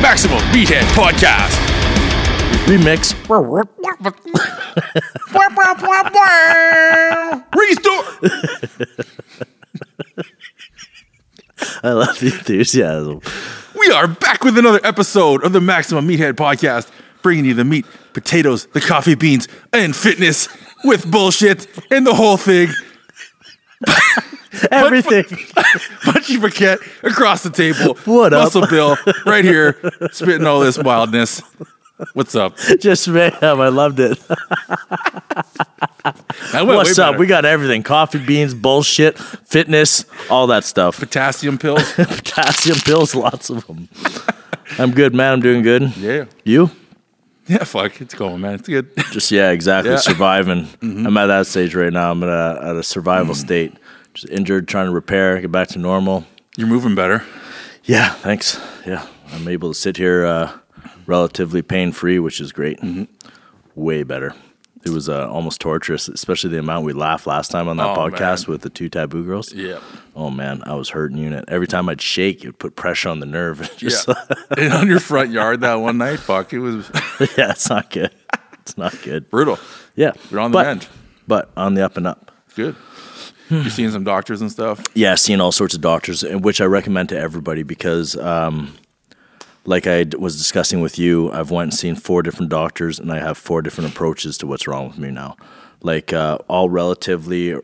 Maximum Meathead Podcast. Remix. Restore. I love the enthusiasm. We are back with another episode of the Maximum Meathead Podcast, bringing you the meat, potatoes, the coffee beans, and fitness with bullshit and the whole thing. Everything. Punchy Paquette across the table. What up? Muscle Bill right here, spitting all this wildness. What's up? Just mayhem. I loved it. What's up? We got everything coffee beans, bullshit, fitness, all that stuff. potassium pills. Potassium pills, lots of them. I'm good, man. I'm doing good. yeah. You? Yeah, fuck. It's going, man. It's good. Just, yeah, exactly. Yeah. Surviving. Mm-hmm. I'm at that stage right now. I'm at a, at a survival mm. state. Just injured, trying to repair, get back to normal. You're moving better. Yeah, thanks. Yeah, I'm able to sit here uh, relatively pain free, which is great. Mm-hmm. Way better. It was uh, almost torturous, especially the amount we laughed last time on that Oh, podcast man. with the two taboo girls. Yeah. Oh man, I was hurting unit. Every time I'd shake, it would put pressure on the nerve. Just, Yeah. and on your front yard that one night, fuck, it was yeah, it's not good. It's not good. brutal. Yeah, You're on the but, mend. but on the up and up. Good. You're seeing some doctors and stuff. Yeah, seeing all sorts of doctors, which I recommend to everybody because, um, like I was discussing with you, I've went and seen four different doctors, and I have four different approaches to what's wrong with me now. Like uh, all relatively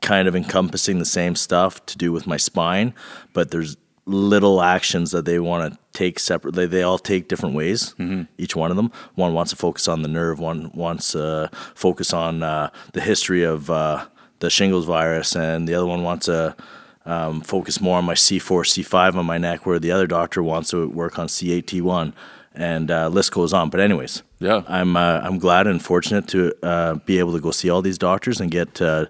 kind of encompassing the same stuff to do with my spine, but there's little actions that they want to take separately. They all take different ways. Each one of them. One wants to focus on the nerve. One wants to focus on uh, the history of uh, the shingles virus, and the other one wants to um, focus more on my C4, C5 on my neck, where the other doctor wants to work on C8, T1, and uh, list goes on. But anyways, Yeah. I'm uh, I'm glad and fortunate to uh, be able to go see all these doctors and get uh,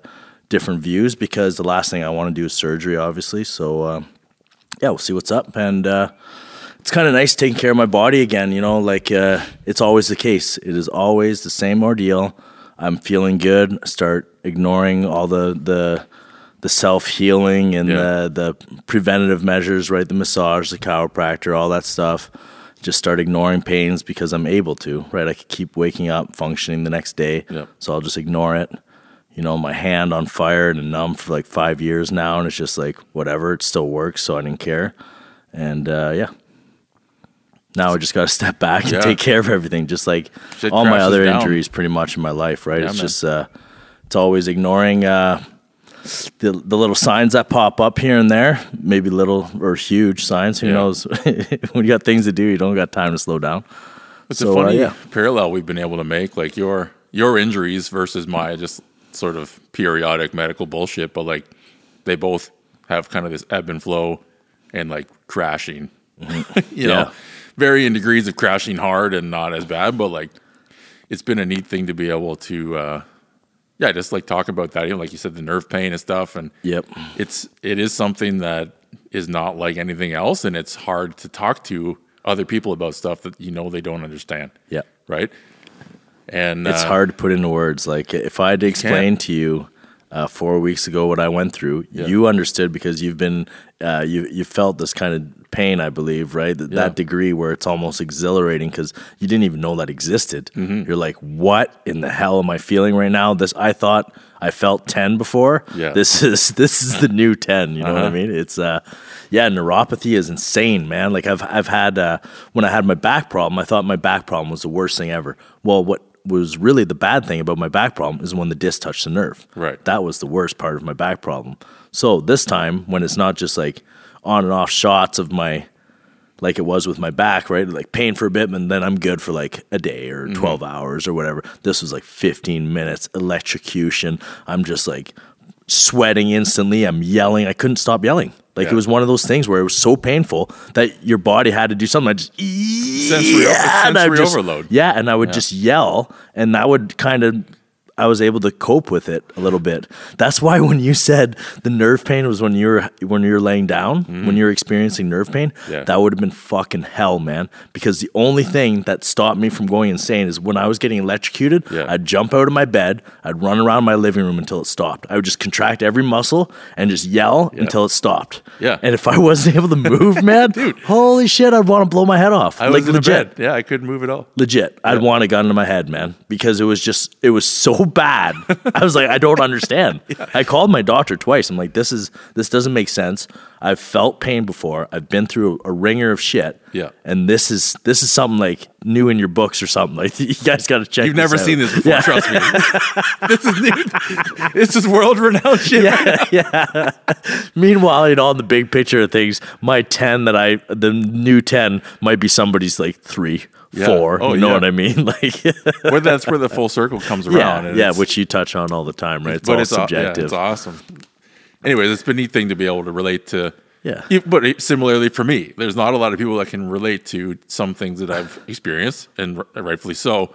different views because the last thing I want to do is surgery, obviously. So uh, yeah, we'll see what's up, and uh, it's kind of nice taking care of my body again. You know, like uh, it's always the case. It is always the same ordeal. I'm feeling good. Start ignoring all the the the self healing and Yeah. the the preventative measures, right? The massage, the chiropractor, all that stuff. Just start ignoring pains because I'm able to, right? I could keep waking up, functioning the next day, Yep. so I'll just ignore it. You know, my hand on fire and numb for like five years now, and it's just like whatever, it still works, so I didn't care. And uh, yeah, now I just got to step back and Yeah. take care of everything, just like Shit all my other down. injuries, pretty much in my life, right? Yeah, it's man. just uh, it's always ignoring uh, the the little signs that pop up here and there, maybe little or huge signs. Who Yeah. knows? when you got things to do, you don't got time to slow down. It's So, a uh, funny yeah. parallel we've been able to make, like your your injuries versus my just sort of periodic medical bullshit, but like they both have kind of this ebb and flow and like crashing. you know. Yeah. varying degrees of crashing hard and not as bad, but like it's been a neat thing to be able to uh yeah, just like talk about that, you know, like you said, the nerve pain and stuff and Yep. it's it is something that is not like anything else and it's hard to talk to other people about stuff that you know they don't understand Yeah. right and It's uh, hard to put into words. Like if I had to explain to you uh, four weeks ago what I went through, Yeah. you understood because you've been uh, you you felt this kind of pain, I believe, right? That, Yeah. that degree where it's almost exhilarating because you didn't even know that existed. Mm-hmm. You're like, what in the hell am I feeling right now? This I thought I felt ten before. Yeah. This is this is the new ten. You know what I Uh-huh. mean? It's uh, yeah, neuropathy is insane, man. Like I've I've had uh, when I had my back problem, I thought my back problem was the worst thing ever. Well, what was really the bad thing about my back problem is when the disc touched the nerve. Right. That was the worst part of my back problem. So this time, when it's not just like on and off shots of my like it was with my back, right? Like pain for a bit, and then I'm good for like a day or mm-hmm. 12 hours or whatever. This was like 15 minutes electrocution. I'm just like sweating instantly. I'm yelling. I couldn't stop yelling. Like Yeah. it was one of those things where it was so painful that your body had to do something. I just Sensory- yeah, sensory just- overload. Yeah, and I would just yell, and that would kind of I was able to cope with it a little bit. That's why when you said the nerve pain was when you're when you're laying down, when you're experiencing nerve pain, Mm-hmm. Yeah. that would have been fucking hell, man. Because the only thing that stopped me from going insane is when I was getting electrocuted, Yeah. I'd jump out of my bed, I'd run around my living room until it stopped. I would just contract every muscle and just yell until it stopped. Yeah. And if I wasn't able to move, man, dude, holy shit, I'd want to blow my head off. I like was in legit. Yeah, I couldn't move at all. legit i'd want a gun to my head man because it was just it was so bad. I was like i don't understand. I called my doctor twice. I'm like this is this doesn't make sense i've felt pain before i've been through a, ringer of shit Yeah. and this is this is something like new in your books or something like you guys got to check You've never out. seen this before, trust me. this is new. This is world renowned shit. Yeah, yeah. meanwhile you know on the big picture of things my 10 that i the new 10 might be somebody's like three Yeah. four Oh, you know yeah. what i mean like Where that's where the full circle comes around. yeah yeah which you touch on all the time right it's but all it's aw- yeah, subjective it's awesome. Anyways, it's been a neat thing to be able to relate to. Yeah. But similarly for me, there's not a lot of people that can relate to some things that I've experienced, and rightfully so.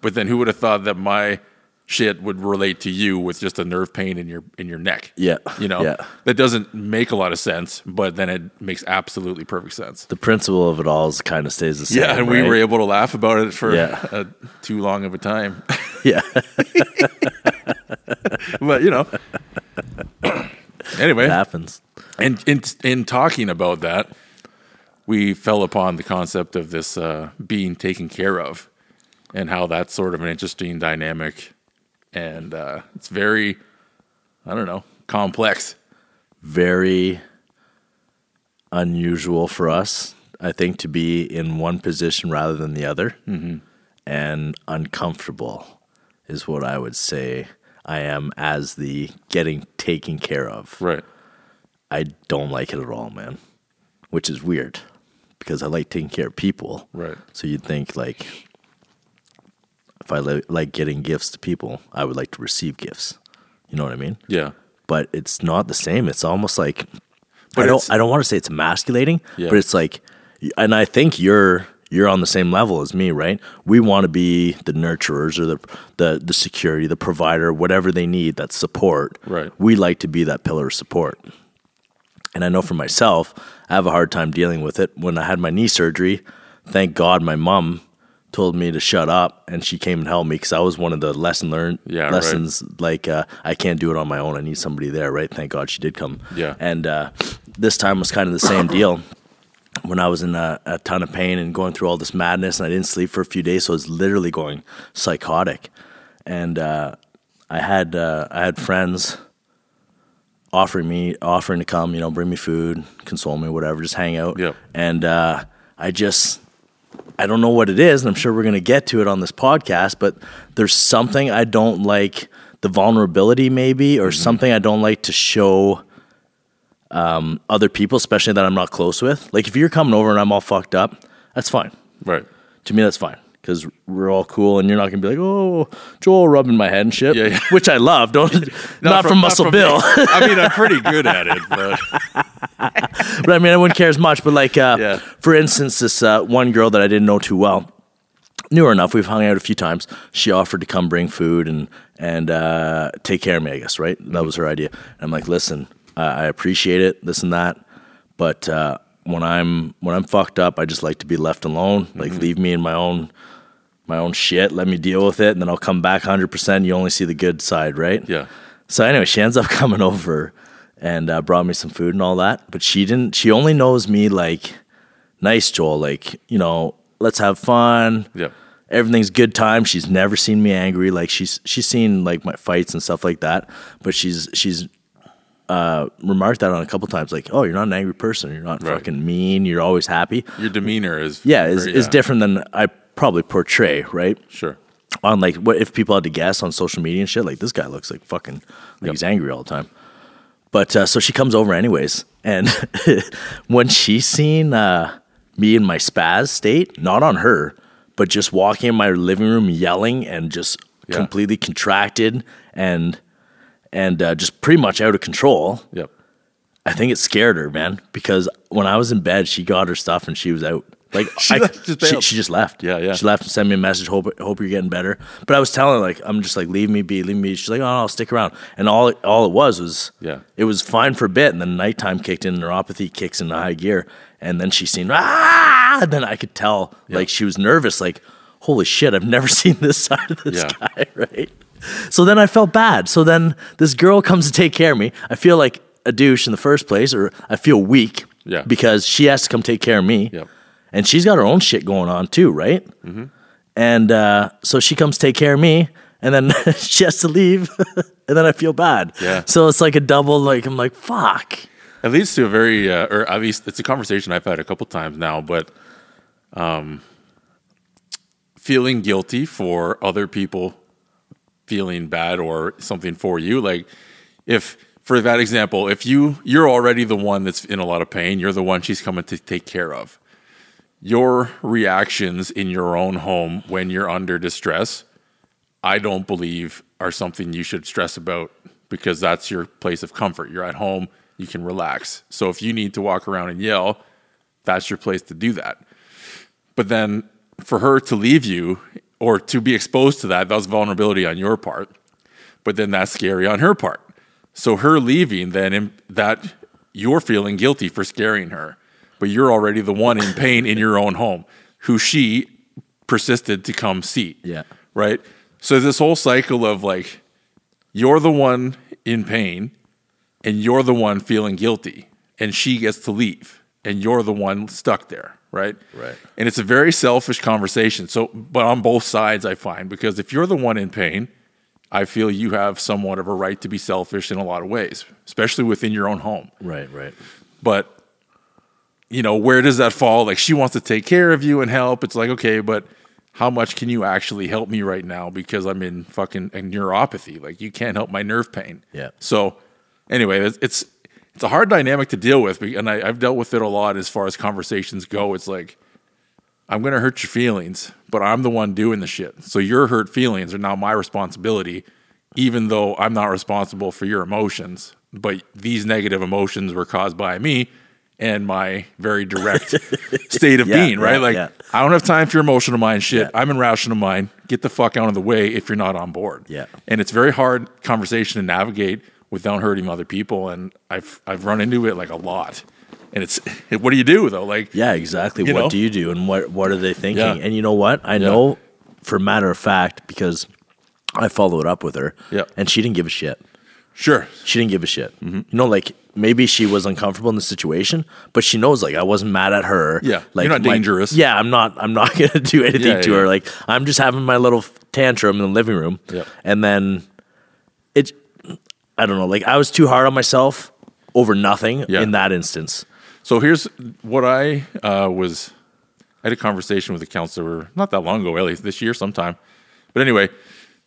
But then, who would have thought that my shit would relate to you with just a nerve pain in your in your neck? Yeah. you know, Yeah. that doesn't make a lot of sense, but then it makes absolutely perfect sense. the principle of it all is kind of stays the same. Yeah, and we were able to laugh about it for Yeah. uh, too long of a time. yeah, but you know, anyway, it happens. And in in talking about that, we fell upon the concept of this uh, being taken care of, and how that's sort of an interesting dynamic, and uh, it's very, I don't know, complex. Very unusual for us, I think, to be in one position rather than the other, mm-hmm. and uncomfortable is what I would say. I am as the getting taken care of. Right. I don't like it at all, man. Which is weird because I like taking care of people. Right. So you'd think like if I li- like getting gifts to people, I would like to receive gifts. You know what I mean? Yeah. But it's not the same. It's almost like But I don't I don't want to say it's emasculating, Yeah. but it's like and I think you're you're on the same level as me, right? We want to be the nurturers or the the the security, the provider, whatever they need, that support. Right. We like to be that pillar of support. And I know for myself, I have a hard time dealing with it. When I had my knee surgery, thank God my mom told me to shut up and she came and helped me because I was one of the lesson learned Yeah, right. lessons like uh, I can't do it on my own. I need somebody there, right? Thank God she did come. Yeah. And uh, this time was kind of the same deal. When I was in a, a ton of pain and going through all this madness, and I didn't sleep for a few days, so I was literally going psychotic. And uh, I had uh, I had friends offering me offering to come, you know, bring me food, console me, whatever, just hang out. Yep. And uh, I just I don't know what it is, and I'm sure we're gonna get to it on this podcast, but there's something I don't like the vulnerability maybe, or something I don't like to show um, other people, especially that I'm not close with. Like if you're coming over and I'm all fucked up, that's fine. Right. To me, that's fine because we're all cool, and you're not gonna be like, "Oh, Joel rubbing my head and shit," Yeah, yeah. which I love. Don't not, from, Muscle from Bill. I mean, I'm pretty good at it, but but I mean, I wouldn't care as much. But like, uh, Yeah. for instance, this uh, one girl that I didn't know too well, knew her enough. We've hung out a few times. She offered to come bring food and and uh, take care of me. I guess right. That was her idea. And I'm like, listen, I I appreciate it, this and that, but uh, when I'm when I'm fucked up, I just like to be left alone. Like, leave me in my own my own shit. Let me deal with it, and then I'll come back 100. percent You only see the good side, right? yeah. So anyway, she ends up coming over and uh, brought me some food and all that. But she didn't. She only knows me like nice Joel. Like you know, let's have fun. Yep. Everything's good time. She's never seen me angry. Like she's she's seen like my fights and stuff like that. But she's she's uh, remarked that on a couple times. Like, oh, you're not an angry person. You're not Right. fucking mean. You're always happy. Your demeanor is Yeah, is very- is different than I probably portray. Right Sure. on like what if people had to guess on social media and shit like this guy looks like fucking like Yep. he's angry all the time but uh, so she comes over anyways and when she's seen uh, me in my spaz state not on her but just walking in my living room yelling and just Yeah. completely contracted and and uh, just pretty much out of control Yep. I think it scared her, man, because when I was in bed, she got her stuff and she was out Like She I, just she, she just left. Yeah, yeah. She left and sent me a message. Hope hope you're getting better. But I was telling her like I'm just like leave me be, leave me. be. She's like, oh, no, I'll stick around. And all it- all it was was Yeah. it was fine for a bit, and then nighttime kicked in, neuropathy kicks into high gear, and then she seen ah, and then I could tell like she was nervous. Like holy shit, I've never seen this side of this Yeah. guy, right? So then I felt bad. So then this girl comes to take care of me. I feel like a douche in the first place, or I feel weak Yeah. because she has to come take care of me. Yep. And she's got her own shit going on too, right? Mm-hmm. And uh, so she comes to take care of me, and then she has to leave, and then I feel bad. Yeah. So it's like a double. Like I'm like, fuck. It leads to a very, uh, or at least it's a conversation I've had a couple times now, but um, feeling guilty for other people feeling bad or something for you. Like if, for that example, if you you're already the one that's in a lot of pain, you're the one she's coming to take care of. Your reactions in your own home when you're under distress, I don't believe are something you should stress about because that's your place of comfort. You're at home, you can relax. So if you need to walk around and yell, that's your place to do that. But then for her to leave you or to be exposed to that, that was vulnerability on your part. But then that's scary on her part. So her leaving, then that you're feeling guilty for scaring her, but you're already the one in pain in your own home, who she persisted to come see. Yeah. Right. So this whole cycle of like, you're the one in pain, and you're the one feeling guilty, and she gets to leave, and you're the one stuck there. Right. Right. And it's a very selfish conversation. So, but on both sides, I find because if you're the one in pain, I feel you have somewhat of a right to be selfish in a lot of ways, especially within your own home. Right. Right. But you know, where does that fall? Like she wants to take care of you and help. It's like, okay, but how much can you actually help me right now because I'm in fucking a neuropathy? Like you can't help my nerve pain. Yeah. So anyway, it's it's, it's a hard dynamic to deal with, and I, I've dealt with it a lot as far as conversations go. It's like I'm gonna hurt your feelings, but I'm the one doing the shit. So your hurt feelings are now my responsibility, even though I'm not responsible for your emotions. But these negative emotions were caused by me and my very direct state of Yeah, being, right? yeah, like yeah. I don't have time for your emotional mind shit. I'm in rational mind. Get the fuck out of the way if you're not on board. Yeah. And it's very hard conversation to navigate without hurting other people. And I've I've run into it like a lot. And it's what do you do though? Like Yeah, exactly. What know? do you do, and what what are they thinking? Yeah. And you know what? I know for matter of fact because I followed up with her. Yeah. and she didn't give a shit. sure. She didn't give a shit. Mm-hmm. You know, like maybe she was uncomfortable in the situation, but she knows like I wasn't mad at her. Yeah, like you're not my- dangerous. Yeah, I'm not. I'm not gonna do anything Yeah, to yeah. her. Like I'm just having my little tantrum in the living room. Yeah. and then it. I don't know. Like I was too hard on myself over nothing Yeah. in that instance. So here's what I uh, was. I had a conversation with a counselor not that long ago, at least this year sometime. But anyway,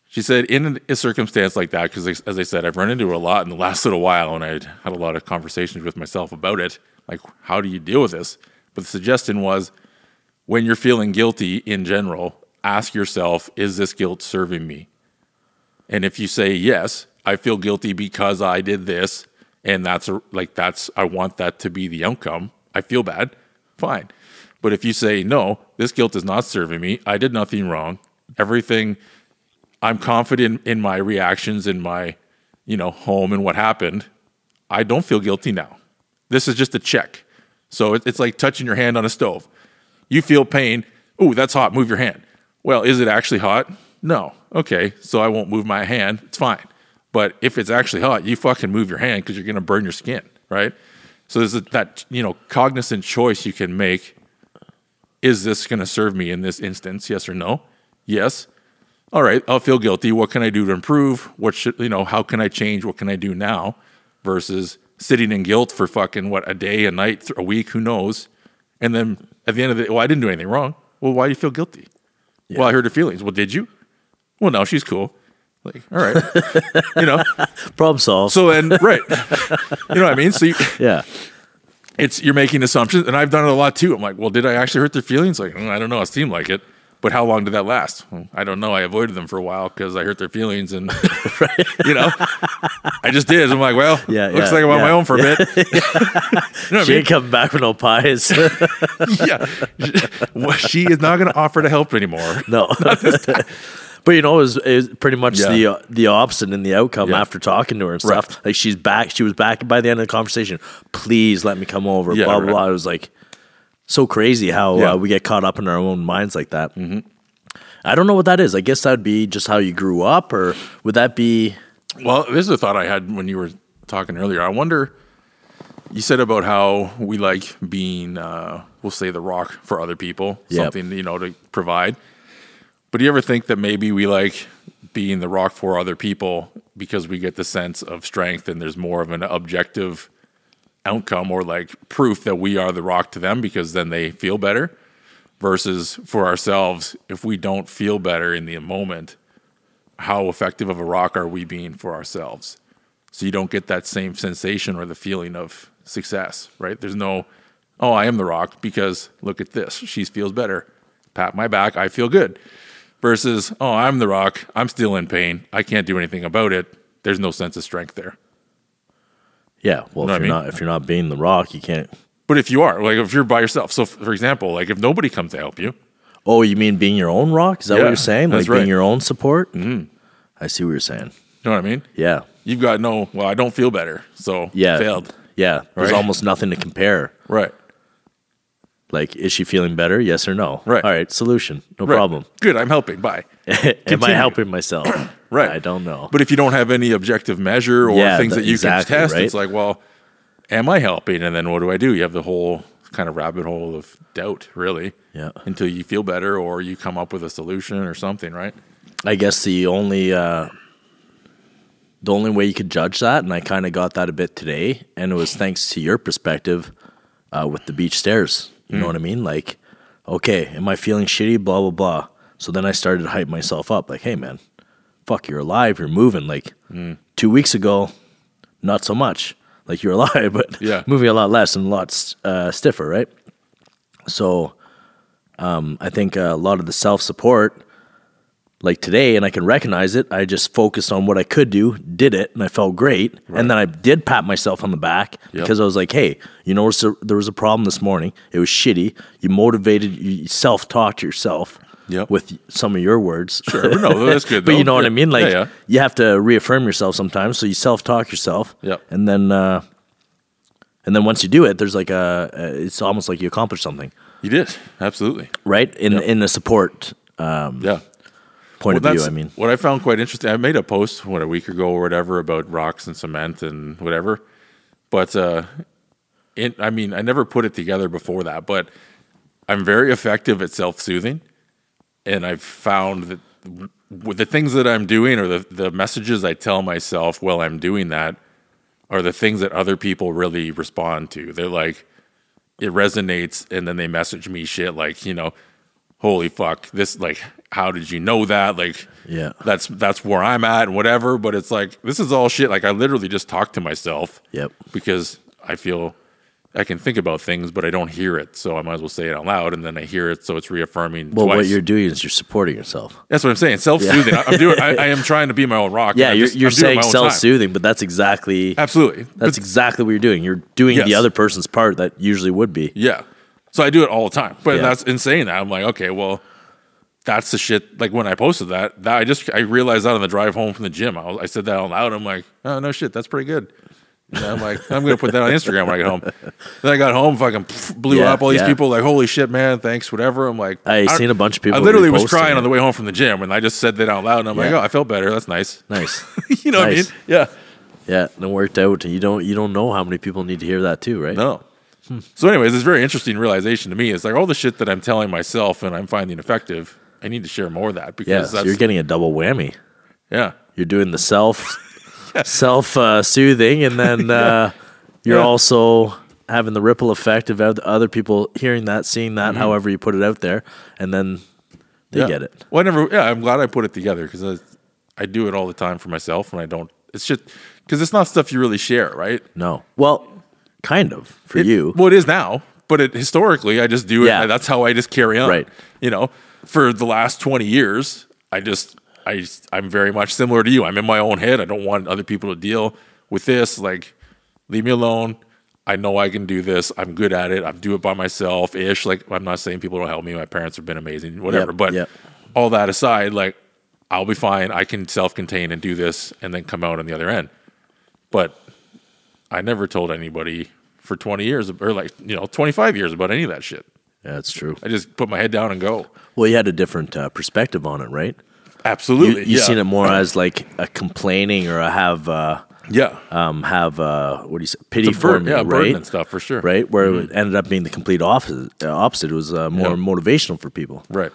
she said in a circumstance like that, because as I said, I've run into it a lot in the last little while, and I had a lot of conversations with myself about it. Like, how do you deal with this? But the suggestion was when you're feeling guilty in general, ask yourself, is this guilt serving me? And if you say yes, I feel guilty because I did this, and that's a, like that's I want that to be the outcome. I feel bad. Fine. But if you say no, this guilt is not serving me. I did nothing wrong. Everything I'm confident in my reactions in my, you know, home and what happened. I don't feel guilty now. This is just a check. So it's like touching your hand on a stove. You feel pain. Ooh, that's hot. Move your hand. Well, is it actually hot? No. Okay, so I won't move my hand. It's fine. But if it's actually hot, you fucking move your hand because you're going to burn your skin, right? So there's a, that you know cognizant choice you can make. Is this going to serve me in this instance? Yes or no? Yes. All right, I'll feel guilty. What can I do to improve? What should you know? How can I change? What can I do now? Versus sitting in guilt for fucking what a day, a night, a week, who knows? And then at the end of the well, I didn't do anything wrong. Well, why do you feel guilty? Well, I heard her feelings. Well, did you? Well, no, she's cool. Like, all right, you know. Problem solved. So then, right, you know what I mean. So you, yeah, it's you're making assumptions, and I've done it a lot too. I'm like, well, did I actually hurt their feelings? Like, mm, I don't know. It seemed like it, But how long did that last? Well, I don't know. I avoided them for a while because I hurt their feelings, and right. you know, I just did. I'm like, well, Yeah, looks yeah, like I'm on my own for a bit. you know what I She mean? ain't coming back with no pies. yeah, Well, she is not going to offer to help anymore. no. But you know, it was, it was pretty much Yeah. the uh, the opposite in the outcome Yeah. after talking to her and stuff. Right. Like she's back. She was back by the end of the conversation. Please let me come over. Yeah, blah blah right. blah. It was like so crazy how uh, we get caught up in our own minds like that. Mm-hmm. I don't know what that is. I guess that would be just how you grew up, or would that be? Well, this is a thought I had when you were talking earlier. I wonder. You said about how we like being, uh, we'll say, the rock for other people, Yep. something you know to provide. But do you ever think that maybe we like being the rock for other people because we get the sense of strength and there's more of an objective outcome or like proof that we are the rock to them because then they feel better? Versus for ourselves if we don't feel better in the moment how effective of a rock are we being for ourselves? So you don't get that same sensation or the feeling of success right? There's no oh i am the rock because look at this. She feels better. Pat my back. I feel good versus oh i'm the rock i'm still in pain i can't do anything about it there's no sense of strength there Yeah. Well, Know if you're mean? not if you're not being the rock, you can't. but if you are like if you're by yourself so for example like if nobody comes to help you Oh, you mean being your own rock? Is that Yeah, what you're saying? Like being your own support? Mm-hmm. I see what you're saying. you know what i mean Yeah. you've got no well i don't feel better so Yeah. failed Yeah. There's Right? almost nothing to compare. right Like, is she feeling better? Yes or no? Right. All right. Solution. No Right. problem. good i'm helping bye Am I helping myself? Right. I don't know. But if you don't have any objective measure or Yeah, things th- that you exactly, can test, right? it's like, well, am I helping? And then what do I do? You have the whole kind of rabbit hole of doubt, really. Yeah. Until you feel better or you come up with a solution or something, right? I guess the only uh, the only way you could judge that, and I kind of got that a bit today, and it was thanks to your perspective uh, with the beach stairs. You Mm. know what I mean? Like, okay, am I feeling shitty? Blah blah blah. So then I started to hype myself up. Like, hey man, fuck, you're alive. You're moving. Like Mm. two weeks ago, not so much. Like you're alive, but Yeah. moving a lot less and a lot uh, stiffer, right? So um, I think a lot of the self support like today and I can recognize it. I just focused on what I could do, did it, and I felt great. And then I did pat myself on the back Yep. because I was like, hey, you know, there was a problem this morning. It was shitty. You motivated, you self talked yourself Yep. with some of your words. Sure. No, that's good. but you know what I mean? Like, yeah, yeah. you have to reaffirm yourself sometimes. So you self talk yourself. Yep. And then, uh, and then once you do it, there's like a, it's almost like you accomplished something, You did. Absolutely. right? In Yep. in the support Yeah. Point Well, of view. I mean, what I found quite interesting. I made a post what a week ago or whatever about rocks and cement and whatever, but uh, it, I mean, I never put it together before that. But I'm very effective at self soothing, and I've found that with the things that I'm doing or the the messages I tell myself while I'm doing that are the things that other people really respond to. They're like, it resonates, and then they message me shit like, you know, holy fuck, this like, how did you know that? Like, Yeah. that's that's where I'm at and whatever. But it's like this is all shit. Like I literally just talk to myself Yep. because I feel I can think about things, but I don't hear it, so I might as well say it out loud, and then I hear it, so it's reaffirming. Well, twice. what you're doing is you're supporting yourself. That's what I'm saying. Self soothing. I'm doing. I, I am trying to be my own rock. Yeah, you're, just- you're saying my own time. self soothing, but that's exactly Absolutely. that's But- exactly what you're doing. You're doing the other person's part that usually would be. Yeah. So I do it all the time. But Yeah. that's insane. that, I'm like, okay, well, that's the shit. Like when I posted that, that I just I realized that on the drive home from the gym. I, was, I said that out loud. I'm like, oh no shit, that's pretty good. And I'm like, I'm gonna put that on Instagram when I get home. Then I got home, fucking blew Yeah, up. All these yeah. people like, holy shit, man, thanks, whatever. I'm like, I seen a bunch of people I literally was crying it. on the way home from the gym, and I just said that out loud. And I'm like, oh, I felt better. That's nice. Nice. you know Nice. what I mean? Yeah. yeah, and it worked out. You don't you don't know how many people need to hear that too, right? No. Hmm. So, anyways, it's a very interesting realization to me. It's like all the shit that I'm telling myself and I'm finding effective. I need to share more of that because Yeah, so you're getting a double whammy. yeah, You're doing the self self uh, soothing, and then uh, you're also having the ripple effect of other people hearing that, seeing that, however you put it out there, and then they Mm-hmm. get it. Well, I never. Yeah, I'm glad I put it together because I, I do it all the time for myself, and I don't. It's just because it's not stuff you really share, right? No, well, kind of for It- you. Well, it is now, but it, historically, I just do it. Yeah. That's how I just carry on. Right. You know, for the last 20 years, I just I I'm very much similar to you. I'm in my own head. I don't want other people to deal with this. Like, leave me alone. I know I can do this. I'm good at it. I do it by myself ish. Like, I'm not saying people don't help me. My parents have been amazing, whatever. Yep, but yep. all that aside, like, I'll be fine. I can self contain and do this and then come out on the other end. But I never told anybody for 20 years or like, you know, 25 years about any of that shit. Yeah, that's true. I just put my head down and go. Well, you had a different uh, perspective on it, right? Absolutely. you've yeah. seen it more as like a complaining or a have uh, Yeah. um, have uh, what do you say pity for bur- me, yeah, right? and stuff for sure. Right, where it ended up being the complete opposite. Uh, opposite. It was uh, more Yeah. motivational for people. Right.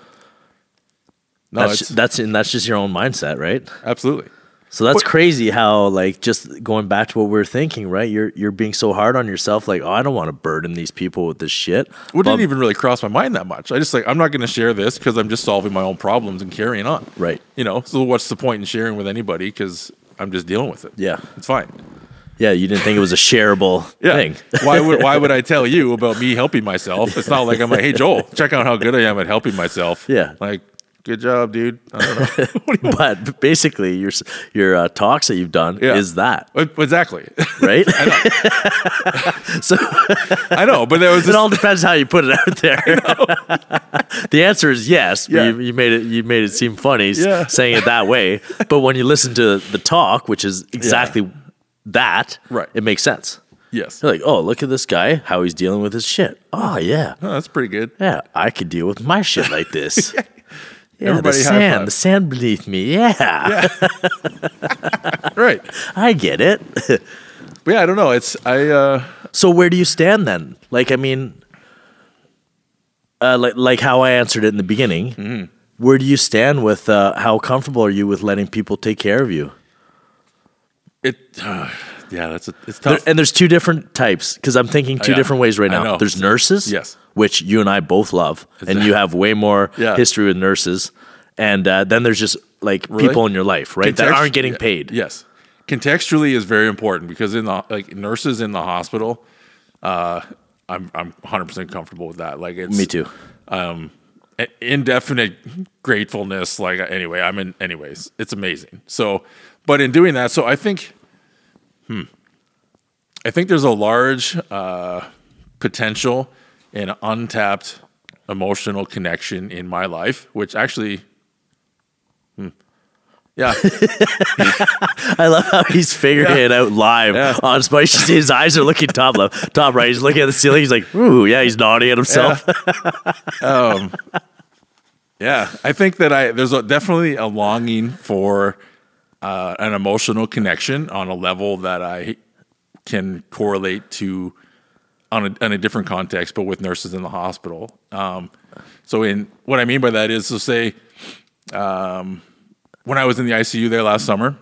No, that's that's and that's just your own mindset, right? absolutely. So that's But- crazy how like just going back to what we are thinking, right? You're you're being so hard on yourself, like, oh, I don't want to burden these people with this shit. Well, it didn't even really cross my mind that much. I just like I'm not going to share this because I'm just solving my own problems and carrying on. Right. You know. So what's the point in sharing with anybody? Because I'm just dealing with it. Yeah. It's fine. Yeah, you didn't think it was a shareable Yeah. thing. why would Why would I tell you about me helping myself? It's not like I'm like, hey Joel, check out how good I am at helping myself. Yeah. Like, good job, dude. I don't know. but basically, your your uh, talks that you've done Yeah. is that exactly. right? so I know, but there was it all depends how you put it out there. the answer is yes. Yeah. You, you made it. You made it seem funny Yeah. saying it that way. But when you listen to the talk, which is exactly that, Right. It makes sense. yes. You're like, oh, look at this guy, how he's dealing with his shit. Oh yeah, Oh, that's pretty good. yeah. I could deal with my shit like this. Yeah, Everybody the sand, the sand beneath me. Yeah, Right. I get it. But yeah, I don't know. It's I. uh So where do you stand then? Like, I mean, uh, like like how I answered it in the beginning. Mm-hmm. Where do you stand with uh, how comfortable are you with letting people take care of you? It. Yeah, that's a, it's There- tough. and there's two different types because I'm thinking two yeah. different ways right now. There's nurses, Yes. which you and I both love, and you have way more Yeah. history with nurses. And uh, then there's just like Really? people in your life, right, that aren't getting yeah, paid. Yes, contextually is very important because in the like nurses in the hospital, uh, I'm I'm 100 percent comfortable with that. Like it's Me too. i- indefinite gratefulness. Like anyway, I'm in. Anyways, it's amazing. So, but in doing that, so I think, hmm, I think there's a large uh, potential and untapped emotional connection in my life, which actually. hmm, Yeah, I love how he's figuring it out live Yeah. on Spice. You see his eyes are looking top left, top right. He's looking at the ceiling. He's like, "Ooh, yeah." He's nodding at himself. Yeah, I think that I there's a, definitely a longing for uh, an emotional connection on a level that I can correlate to on a, on a different context, but with nurses in the hospital. Um, so, in what I mean by that is, so say, um, when I was in the ICU there last summer,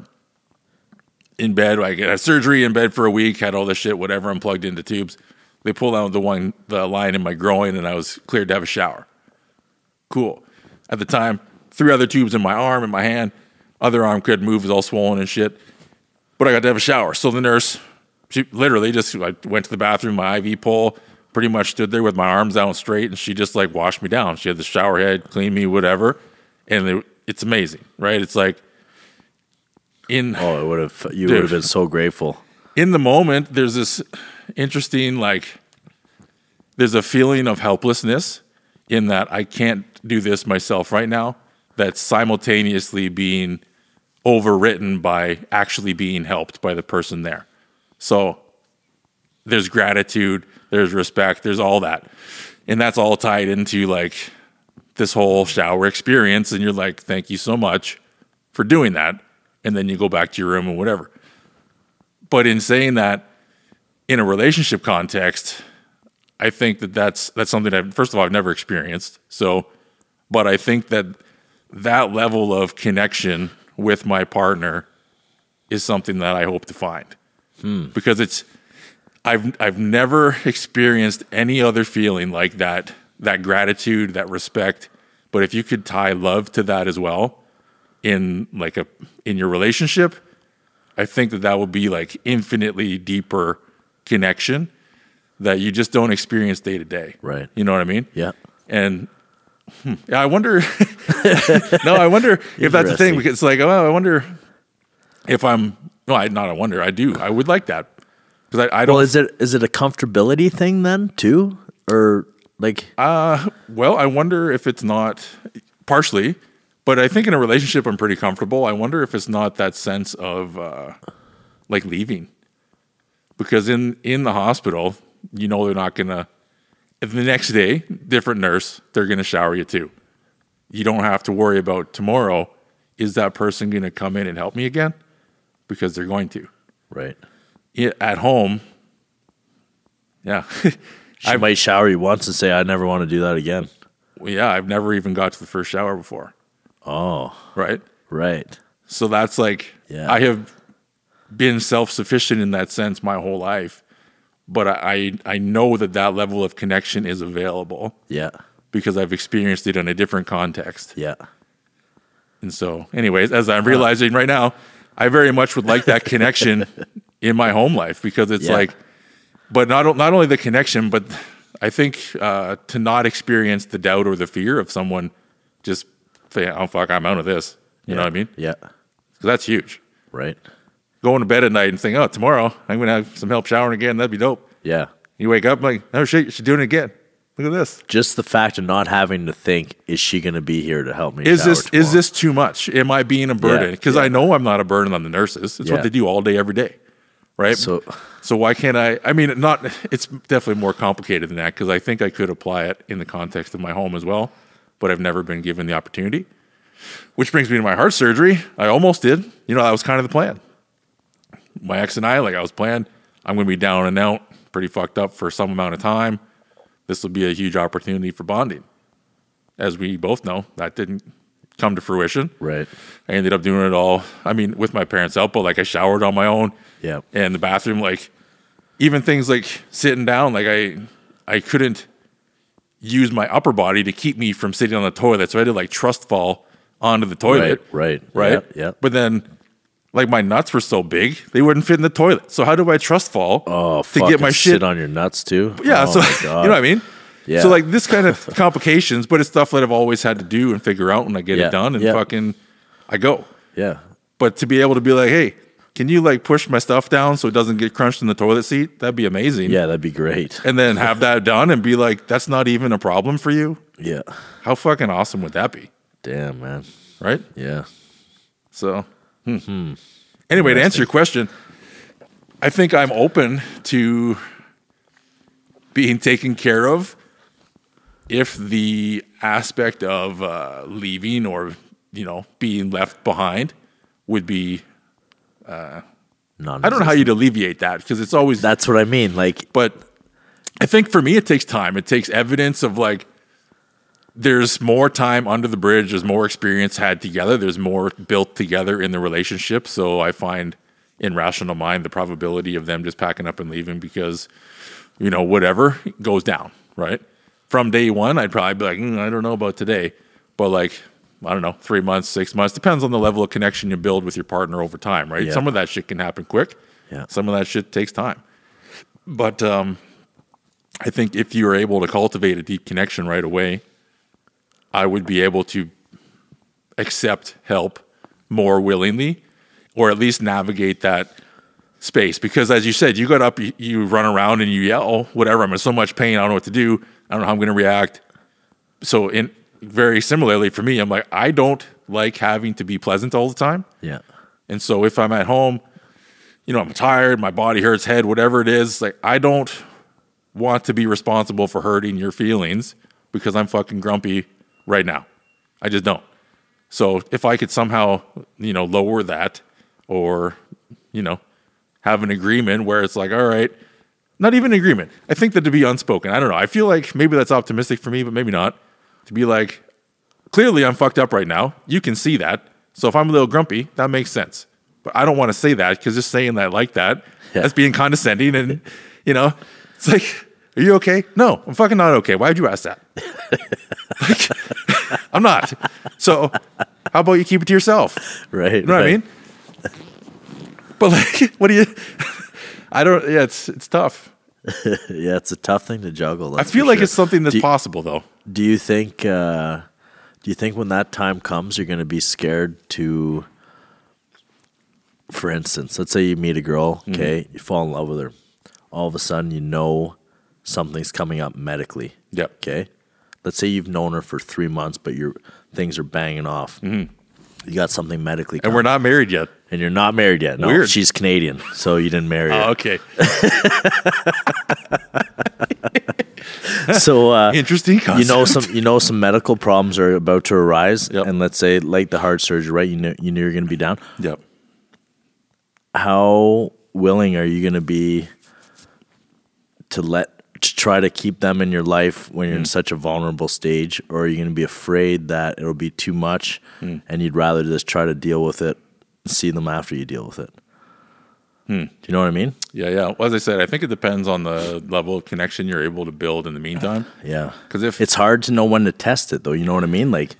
in bed, I had surgery in bed for a week, had all this shit, whatever. I'm plugged into tubes. They pulled out the one, the line in my groin, and I was cleared to have a shower cool. At the time, three other tubes in my arm and my hand. Other arm could move, was all swollen and shit. But I got to have a shower. So the nurse, she literally just I went to the bathroom, my IV pole, pretty much stood there with my arms out straight, and she just like washed me down. She had the shower head, cleaned me, whatever. And it, it's amazing, right? It's like in Oh, it would have. You Dude. would have been so grateful. in the moment, there's this interesting, like, there's a feeling of helplessness in that I can't do this myself right now, that's simultaneously being overwritten by actually being helped by the person there. So there's gratitude, there's respect, there's all that. And that's all tied into like this whole shower experience. And you're like, thank you so much for doing that. And then you go back to your room and whatever. But in saying that, in a relationship context, I think that that's that's something that first of all I've never experienced. So, but I think that that level of connection with my partner is something that I hope to find because it's I've I've never experienced any other feeling like that that gratitude that respect. But if you could tie love to that as well in like a in your relationship, I think that that would be like infinitely deeper connection that you just don't experience day to day. Right. You know what I mean? Yeah. And hmm, Yeah, I wonder. no, I wonder if that's the thing because it's like, oh, I wonder if I'm. No, I not. I wonder. I do. I would like that because I, I don't. Well, is it is it a comfortability thing then too, or like Uh, well, I wonder if it's not partially, but I think in a relationship I'm pretty comfortable. I wonder if it's not that sense of uh, like leaving, because in in the hospital, you know they're not gonna. The next day, different nurse, they're gonna shower you too. You don't have to worry about tomorrow. Is that person gonna come in and help me again? Because they're going to. right? Yeah, At home, yeah. She might shower you once and say, "I never want to do that again." Well, yeah, I've never even got to the first shower before, Oh, right? right. So that's like Yeah. I have been self sufficient in that sense my whole life, but I I I know that that level of connection is available Yeah, because I've experienced it in a different context. yeah, And so, anyways, as I'm realizing right now, I very much would like that connection in my home life because it's Yeah. like, but not not only the connection, but I think uh, to not experience the doubt or the fear of someone just saying, "Oh fuck, I'm out of this." You know what I mean? Yeah, that's huge. right. Going to bed at night and think, "Oh, tomorrow I'm gonna have some help showering again." That'd be dope. Yeah, You wake up like, "Oh shit, she's doing it again." Look at this. just the fact of not having to think, "Is she going to be here to help me?" Is this is this too much? Am I being a burden? Because yeah. I know I'm not a burden on the nurses. It's Yeah. what they do all day, every day, right? So- so why can't I? I mean, not. It's definitely more complicated than that because I think I could apply it in the context of my home as well, but I've never been given the opportunity. Which brings me to my heart surgery. I almost did. You know, that was kind of the plan. My ex and I, like, I was planning. I'm going to be down and out, pretty fucked up for some amount of time. This will be a huge opportunity for bonding. As we both know, that didn't come to fruition. right? I ended up doing it all. I mean, with my parents' help, but like I showered on my own. Yeah. And the bathroom, like even things like sitting down, like I I couldn't use my upper body to keep me from sitting on the toilet. So I had to like trust fall onto the toilet. right, Right. Yeah, yeah. But then like my nuts were so big, they wouldn't fit in the toilet. So how do I trust fall Oh, to fuck, get my shit on your nuts too. yeah, Oh so you know what I mean. Yeah. So like this kind of complications, but it's stuff that I've always had to do and figure out when I get Yeah, it done, and yeah. fucking I go. Yeah, But to be able to be like, hey, can you like push my stuff down so it doesn't get crunched in the toilet seat? That'd be amazing. yeah, that'd be great. And then have that done and be like, that's not even a problem for you. Yeah, How fucking awesome would that be? damn man. Right. Yeah, So, hmm. anyway, to answer your question, I think I'm open to being taken care of if the aspect of uh, leaving or you know being left behind would be. non. I don't know how you'd alleviate that because it's always. That's what I mean. Like, but I think for me, it takes time. It takes evidence of like. There's more time under the bridge. There's more experience had together. There's more built together in the relationship. So I find, in rational mind, the probability of them just packing up and leaving because, you know, whatever goes down. Right from day one, I'd probably be like, "Mm, I don't know about today, but like, I don't know, three months, six months depends on the level of connection you build with your partner over time. Right. Yeah. Some of that shit can happen quick. Yeah. Some of that shit takes time. But um, I think if you are able to cultivate a deep connection right away, I would be able to accept help more willingly, or at least navigate that space. Because as you said, you got up, you, you run around and you yell, whatever. I'm in so much pain. I don't know what to do. I don't know how I'm going to react. So, in very similarly for me, I'm like, I don't like having to be pleasant all the time. yeah, And so if I'm at home, you know, I'm tired, my body hurts, head, whatever it is, like I don't want to be responsible for hurting your feelings because I'm fucking grumpy right now. I just don't. So if I could somehow, you know, lower that or, you know, have an agreement where it's like, all right, not even an agreement. I think that to be unspoken. I don't know. I feel like maybe that's optimistic for me, but maybe not. To be like, clearly I'm fucked up right now. You can see that. So if I'm a little grumpy, that makes sense. But I don't want to say that because just saying that like that, Yeah. that's being condescending. And, you know, it's like, are you okay? No, I'm fucking not okay. Why'd you ask that? like, I'm not. So how about you keep it to yourself? right. You know what I mean? But like, what do you? I don't. Yeah, it's it's tough. Yeah, it's a tough thing to juggle. I feel like sure. it's something that's you- possible though. Do you think? Uh, do you think when that time comes, you're going to be scared to? For instance, let's say you meet a girl, okay, you fall in love with her. All of a sudden, you know something's coming up medically. Yep. Okay. Let's say you've known her for three months, but your things are banging off. You got something medically, And we're not married yet. and you're not married yet. No, Weird. she's Canadian, so you didn't marry her. Oh, okay. so uh, Interesting concept. you know some you know some medical problems are about to arise, Yep. and let's say like the heart surgery, right? You know you knew you're going to be down. Yep. How willing are you going to be to let to try to keep them in your life when you're in mm. such a vulnerable stage, or are you going to be afraid that it'll be too much, mm. and you'd rather just try to deal with it, and see them after you deal with it? Hmm. Do you know what I mean? Yeah, yeah. Well, as I said, I think it depends on the level of connection you're able to build in the meantime. Yeah. 'Cause if- it's hard to know when to test it, though, you know what I mean? Like,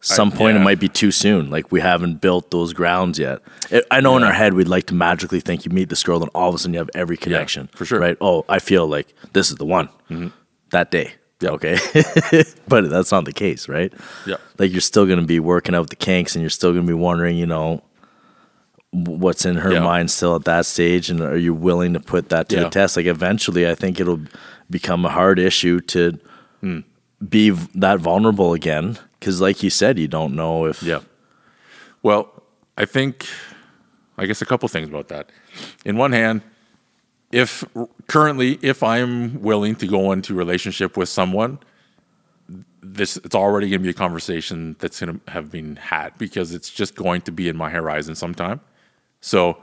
some point it might be too soon. Like, we haven't built those grounds yet. It, I know in our head we'd like to magically think you meet this girl, and all of a sudden you have every connection. for sure. Mm-hmm. Right? Oh, I feel like this is the one that day. Yeah. Okay. but that's not the case, right? Yeah. Like, you're still going to be working out the kinks and you're still going to be wondering, you know, what's in her Yeah. mind still at that stage and are you willing to put that to Yeah. the test like eventually i think it'll become a hard issue to Hmm. be v- that vulnerable again because like you said you don't know if Yeah. Well, I think, I guess a couple things about that. In one hand, if currently, if I'm willing to go into a relationship with someone, this it's already going to be a conversation that's going to have been had because it's just going to be in my horizon sometime. So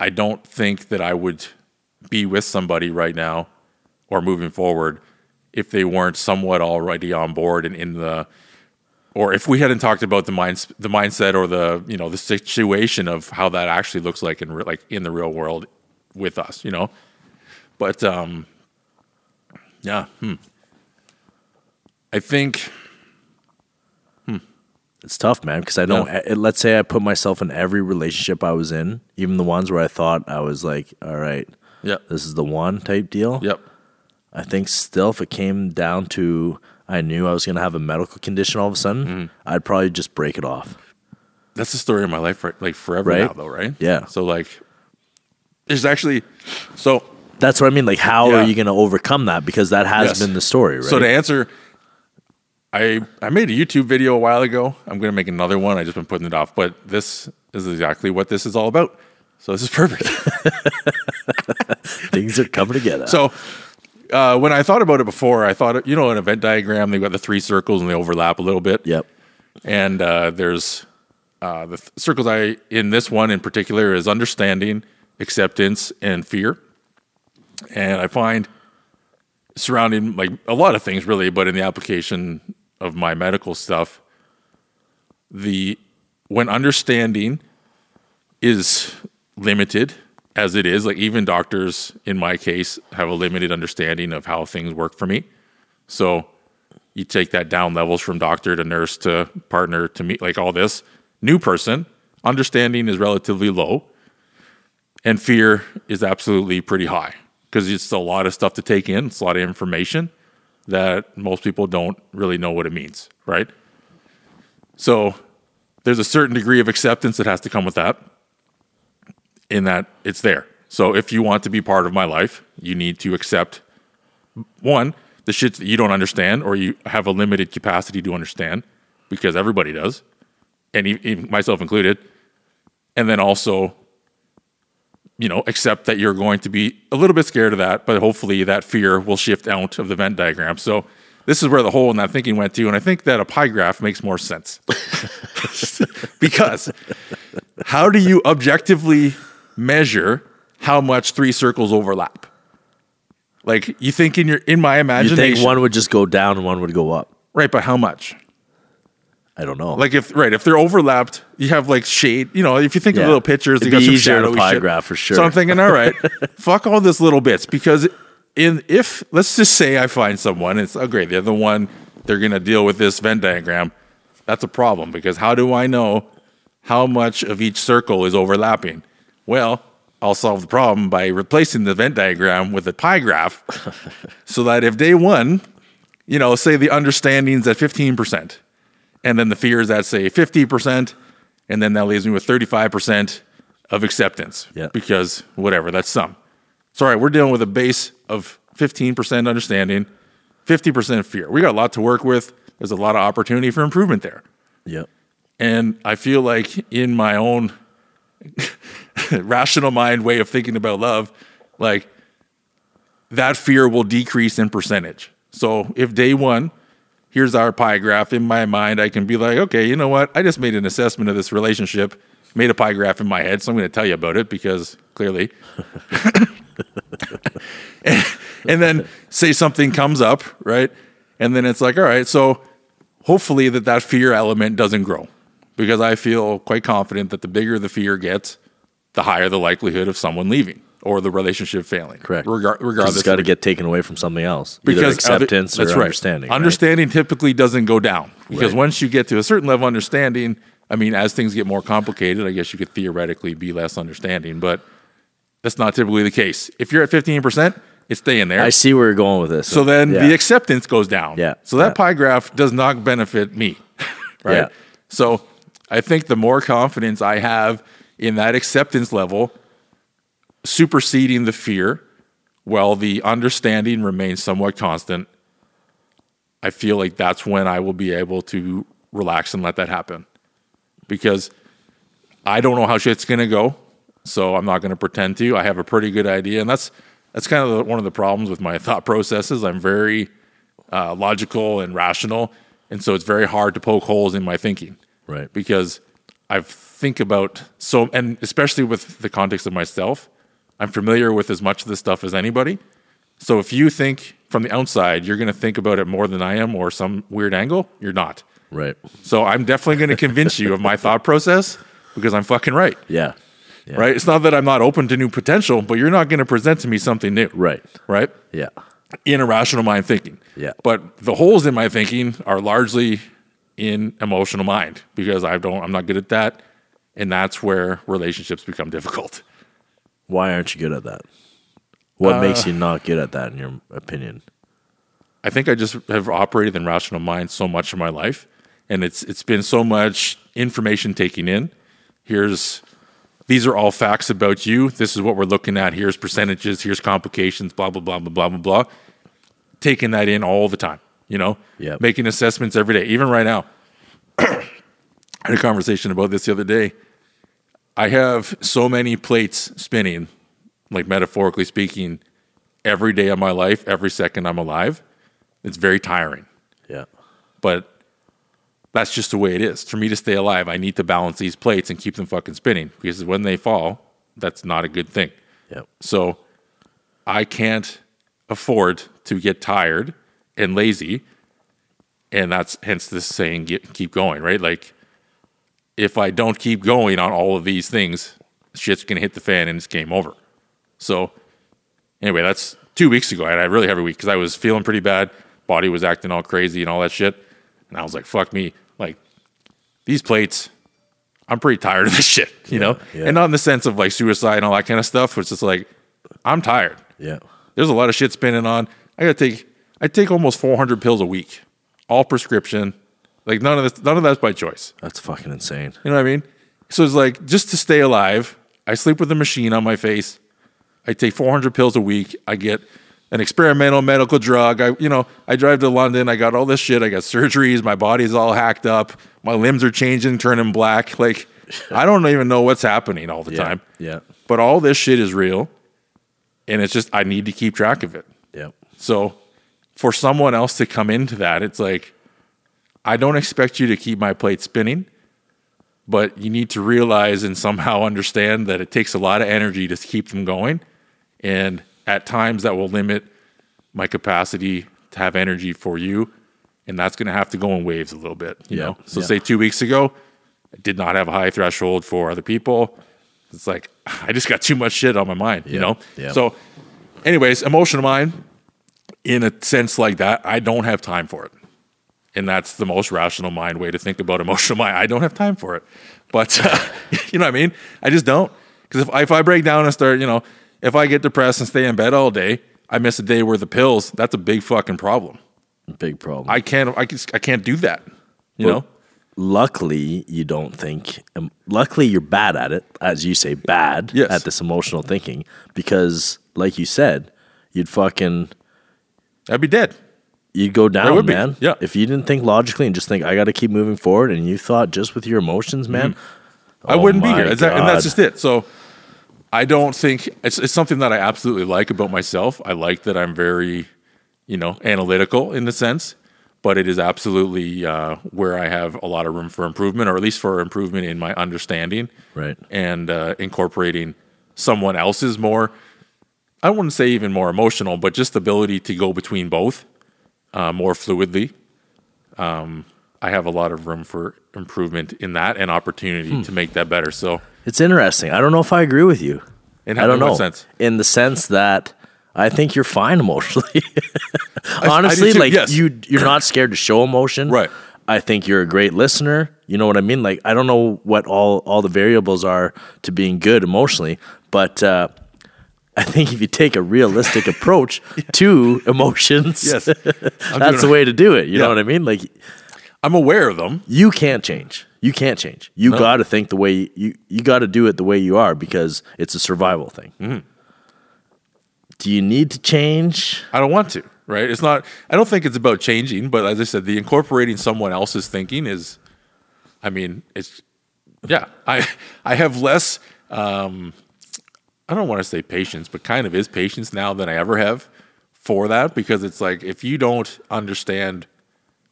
I don't think that I would be with somebody right now or moving forward if they weren't somewhat already on board and in the or if we hadn't talked about the mind the mindset or the you know the situation of how that actually looks like in re- like in the real world with us you know? But um yeah hmm. i think it's tough man because i don't Yeah. eh, let's say i put myself in every relationship i was in even the ones where i thought i was like all right yeah. this is the one type deal. Yep i think still if it came down to i knew i was going to have a medical condition all of a sudden Mm-hmm. i'd probably just break it off that's the story of my life right like forever Right. now though right Yeah. so like there's actually so That's what I mean. Like, how Yeah. are you going to overcome that? Because that has Yes. been the story, right? So to answer, I I made a YouTube video a while ago. I'm going to make another one. I just been putting it off, but this is exactly what this is all about. So this is perfect. Things are coming together. so uh, when I thought about it before, I thought you know a Venn diagram. They've got the three circles and they overlap a little bit. yep. And uh, there's uh, the th- circles I in this one in particular is understanding, acceptance, and fear. And I find surrounding like a lot of things really, but in the application of my medical stuff, the when understanding is limited as it is, like even doctors in my case have a limited understanding of how things work for me. So you take that down levels from doctor to nurse to partner to meet like all this. New person understanding is relatively low and fear is absolutely pretty high because it's a lot of stuff to take in. It's a lot of information that most people don't really know what it means right? So there's a certain degree of acceptance that has to come with that in that it's there so if you want to be part of my life you need to accept one, the shit that you don't understand or you have a limited capacity to understand, because everybody does, and even myself included. And then also, you know, accept that you're going to be a little bit scared of that, but hopefully that fear will shift out of the Venn diagram. So this is where the hole in that thinking went to, and I think that a pie graph makes more sense because how do you objectively measure how much three circles overlap? Like you think in your in my You imagination, think one would just go down and one would go up? right? But how much? I don't know. Like if right if they're overlapped, you have like shade. You know, if you think Yeah. of little pictures, It'd you got some shadowy pie shit. graph for sure. So I'm thinking, all right, fuck all this little bits because in if let's just say I find someone, it's oh great, they're the one they're gonna deal with this Venn diagram. That's a problem because how do I know how much of each circle is overlapping? Well, I'll solve the problem by replacing the Venn diagram with a pie graph so that if day one you know, say the understanding's at 15%, and then the fear is at, say, 50%, and then that leaves me with 35% of acceptance. Yeah. Because whatever, that's some. So, all right, we're dealing with a base of 15% understanding, 50% fear. We got a lot to work with. There's a lot of opportunity for improvement there. Yep. And I feel like in my own rational mind way of thinking about love, like that fear will decrease in percentage. So if day one, here's our pie graph in my mind, I can be like, okay, you know what? I just made an assessment of this relationship, made a pie graph in my head, so I'm going to tell you about it because clearly. and, and then say something comes up, right? And then it's like, all right, so hopefully that that fear element doesn't grow because I feel quite confident that the bigger the fear gets, the higher the likelihood of someone leaving or the relationship failing. Correct. Regar- regardless, it's got to get taken away from something else. Either because other- acceptance or right. understanding. right? Understanding typically doesn't go down because Right. once you get to a certain level of understanding, I mean, as things get more complicated, I guess you could theoretically be less understanding, but that's not typically the case. If you're at 15%, it's staying there. I see where you're going with this. So then Yeah. the acceptance goes down. Yeah. So that Yeah. pie graph does not benefit me. right. Yeah. So I think the more confidence I have in that acceptance level, superseding the fear, while the understanding remains somewhat constant, I feel like that's when I will be able to relax and let that happen. Because I don't know how shit's gonna go, so I'm not gonna pretend to. I have a pretty good idea, and that's that's kind of the, one of the problems with my thought processes. I'm very uh, logical and rational, and so it's very hard to poke holes in my thinking right. because I think about so, and especially with the context of myself, I'm familiar with as much of this stuff as anybody. So if you think from the outside you're going to think about it more than I am or some weird angle, you're not. Right. So I'm definitely going to convince you of my thought process because I'm fucking right. Yeah. Yeah. Right? It's not that I'm not open to new potential, but you're not going to present to me something new. Right. Right? Yeah. in a rational mind thinking. Yeah. But the holes in my thinking are largely in emotional mind because I don't I'm not good at that and that's where relationships become difficult. Why aren't you good at that? What Uh, makes you not good at that, in your opinion? I think I just have operated in rational mind so much in my life and it's it's been so much information taking in. Here's these are all facts about you. This is what we're looking at. Here's percentages, here's complications, blah blah blah blah blah blah blah. Taking that in all the time, you know? Yep. Making assessments every day, even right now. I had a conversation about this the other day. I have so many plates spinning, like metaphorically speaking, every day of my life, every second I'm alive. It's very tiring, Yeah. but that's just the way it is. For me to stay alive, I need to balance these plates and keep them fucking spinning because when they fall, that's not a good thing. Yep. So I can't afford to get tired and lazy. And that's hence this saying, get, keep going, right? Like, if I don't keep going on all of these things, shit's going to hit the fan and it's game over. So, anyway, that's two weeks ago. I had a really heavy week because I was feeling pretty bad. Body was acting all crazy and all that shit. And I was like, fuck me. Like, these plates, I'm pretty tired of this shit, you know? yeah. And not in the sense of like suicide and all that kind of stuff. It's just like, I'm tired. Yeah. There's a lot of shit spinning on. I gotta take I take almost 400 pills a week, all prescription. Like none of this, none of that's by choice. That's fucking insane. You know what I mean? So it's like just to stay alive. I sleep with a machine on my face. I take 400 pills a week. I get an experimental medical drug. I, you know, I drive to London. I got all this shit. I got surgeries. My body's all hacked up. My limbs are changing, turning black. Like I don't even know what's happening all the Yeah. time. Yeah. But all this shit is real, and it's just I need to keep track of it. Yeah. So for someone else to come into that, it's like, I don't expect you to keep my plate spinning, but you need to realize and somehow understand that it takes a lot of energy to keep them going. And at times that will limit my capacity to have energy for you. And that's going to have to go in waves a little bit, you Yeah, know? So yeah. say two weeks ago, I did not have a high threshold for other people. It's like, I just got too much shit on my mind, you know? yeah. So anyways, emotional mind, in a sense like that, I don't have time for it. And that's the most rational mind way to think about emotional mind. I don't have time for it. But, uh, you know what I mean? I just don't. Because if, I- if I break down and start, you know, if I get depressed and stay in bed all day, I miss a day worth of pills, that's a big fucking problem. Big problem. I can't. I can. I can't do that. You Well, know. luckily, you don't think. Um, luckily, you're bad at it, as you say, bad Yes. at this emotional thinking. Because, like you said, you'd fucking I'd be dead. you'd go down, would be, man. yeah. If you didn't think logically and just think I got to keep moving forward, and you thought just with your emotions, man, I oh wouldn't be here. That- and that's just it. So I don't think it's, it's something that I absolutely like about myself. I like that I'm very, you know, analytical in the sense, but it is absolutely uh, where I have a lot of room for improvement, or at least for improvement in my understanding right. and uh, incorporating someone else's more. I wouldn't say even more emotional, but just the ability to go between both uh, more fluidly. Um, I have a lot of room for improvement in that and opportunity Hmm. to make that better. So, It's interesting. I don't know if I agree with you. in I don't know. sense? In the sense that I think you're fine emotionally. I Honestly, do too, like yes. you you're not scared to show emotion. Right. I think you're a great listener. You know what I mean? Like I don't know what all all the variables are to being good emotionally, but uh I think if you take a realistic approach to emotions, Yes. That's the way to do it. You know what I mean? Like I'm aware of them. you can't change. You can't change. You No. got to think the way you you got to do it the way you are because it's a survival thing. Mm-hmm. Do you need to change? I don't want to, right? It's not, I don't think it's about changing, but as I said, the incorporating someone else's thinking is, I mean, it's, yeah, I, I have less, um, I don't want to say patience, but kind of is patience now than I ever have for that because it's like, if you don't understand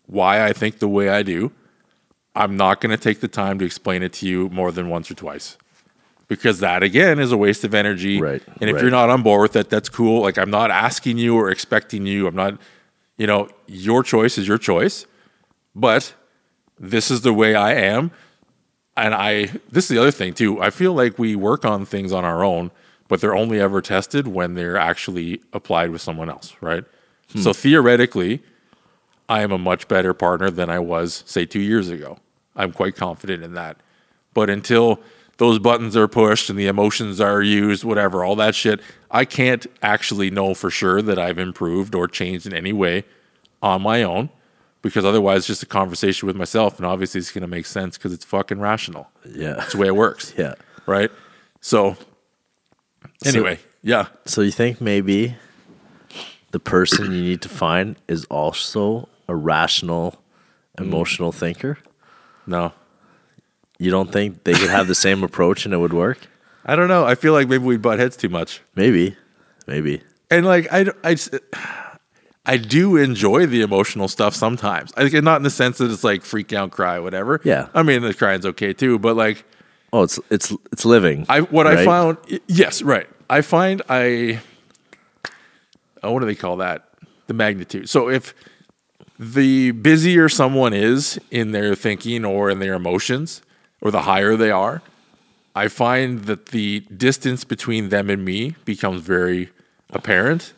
why I think the way I do, I'm not going to take the time to explain it to you more than once or twice. Because that again is a waste of energy. Right, And if right. you're not on board with that, that's cool. Like I'm not asking you or expecting you. I'm not, you know, your choice is your choice. But this is the way I am. And I this is the other thing too. I feel like we work on things on our own, but they're only ever tested when they're actually applied with someone else, right? Hmm. So theoretically, I am a much better partner than I was, say, two years ago. I'm quite confident in that. But until those buttons are pushed and the emotions are used, whatever, all that shit, I can't actually know for sure that I've improved or changed in any way on my own because otherwise it's just a conversation with myself. And obviously it's going to make sense because it's fucking rational. Yeah. That's the way it works. Yeah. Right. So, anyway, yeah. So you think maybe the person you need to find is also a rational, Mm. emotional thinker? No. You don't think they could have the same approach and it would work? I don't know. I feel like maybe we butt heads too much. Maybe. Maybe. and like I, I, I do enjoy the emotional stuff sometimes. I not in the sense that it's like freak out, cry, whatever. Yeah. I mean the crying's okay too, but like Oh, it's it's it's living. I what I found, yes, right. I find I, oh, what do they call that? The magnitude. So if the busier someone is in their thinking or in their emotions, or the higher they are, I find that the distance between them and me becomes very apparent,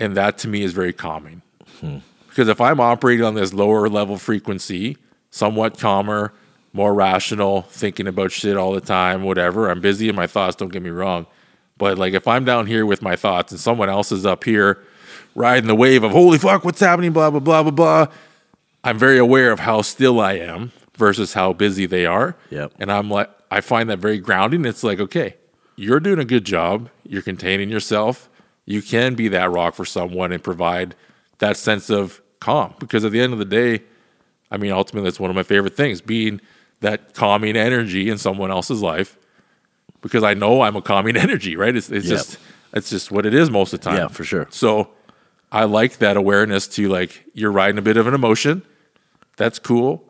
and that to me is very calming. Hmm. Because if I'm operating on this lower level frequency, somewhat calmer, more rational, thinking about shit all the time, whatever, I'm busy in my thoughts, don't get me wrong. But like if I'm down here with my thoughts and someone else is up here riding the wave of holy fuck, what's happening, blah, blah, blah, blah, blah, I'm very aware of how still I am versus how busy they are. Yep. And I'm like, I find that very grounding. It's like, okay, you're doing a good job. You're containing yourself. You can be that rock for someone and provide that sense of calm. Because at the end of the day, I mean, ultimately, that's one of my favorite things being that calming energy in someone else's life. Because I know I'm a calming energy, right? It's, it's Yep. just, it's just what it is most of the time. Yeah, for sure. So I like that awareness to like you're riding a bit of an emotion. That's cool.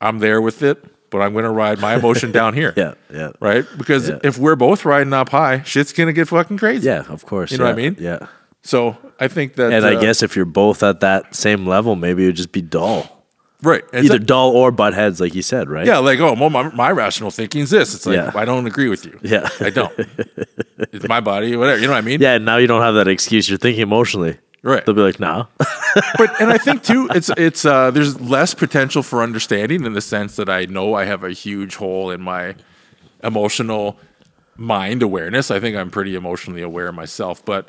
I'm there with it, but I'm going to ride my emotion down here. Yeah, yeah. Right? Because Yeah. if we're both riding up high, shit's going to get fucking crazy. Yeah, of course. You know what I mean? Yeah. So I think that. And I uh, guess if you're both at that same level, maybe it would just be dull. Right. It's Either dull or butt heads, like you said, right? yeah, like, oh, well, my, my rational thinking is this. It's like, Yeah. I don't agree with you. Yeah. I don't. it's my body, whatever. You know what I mean? Yeah, and now you don't have that excuse. You're thinking emotionally. Right. They'll be like, nah. but and I think too, it's it's uh, there's less potential for understanding in the sense that I know I have a huge hole in my emotional mind awareness. I think I'm pretty emotionally aware myself, but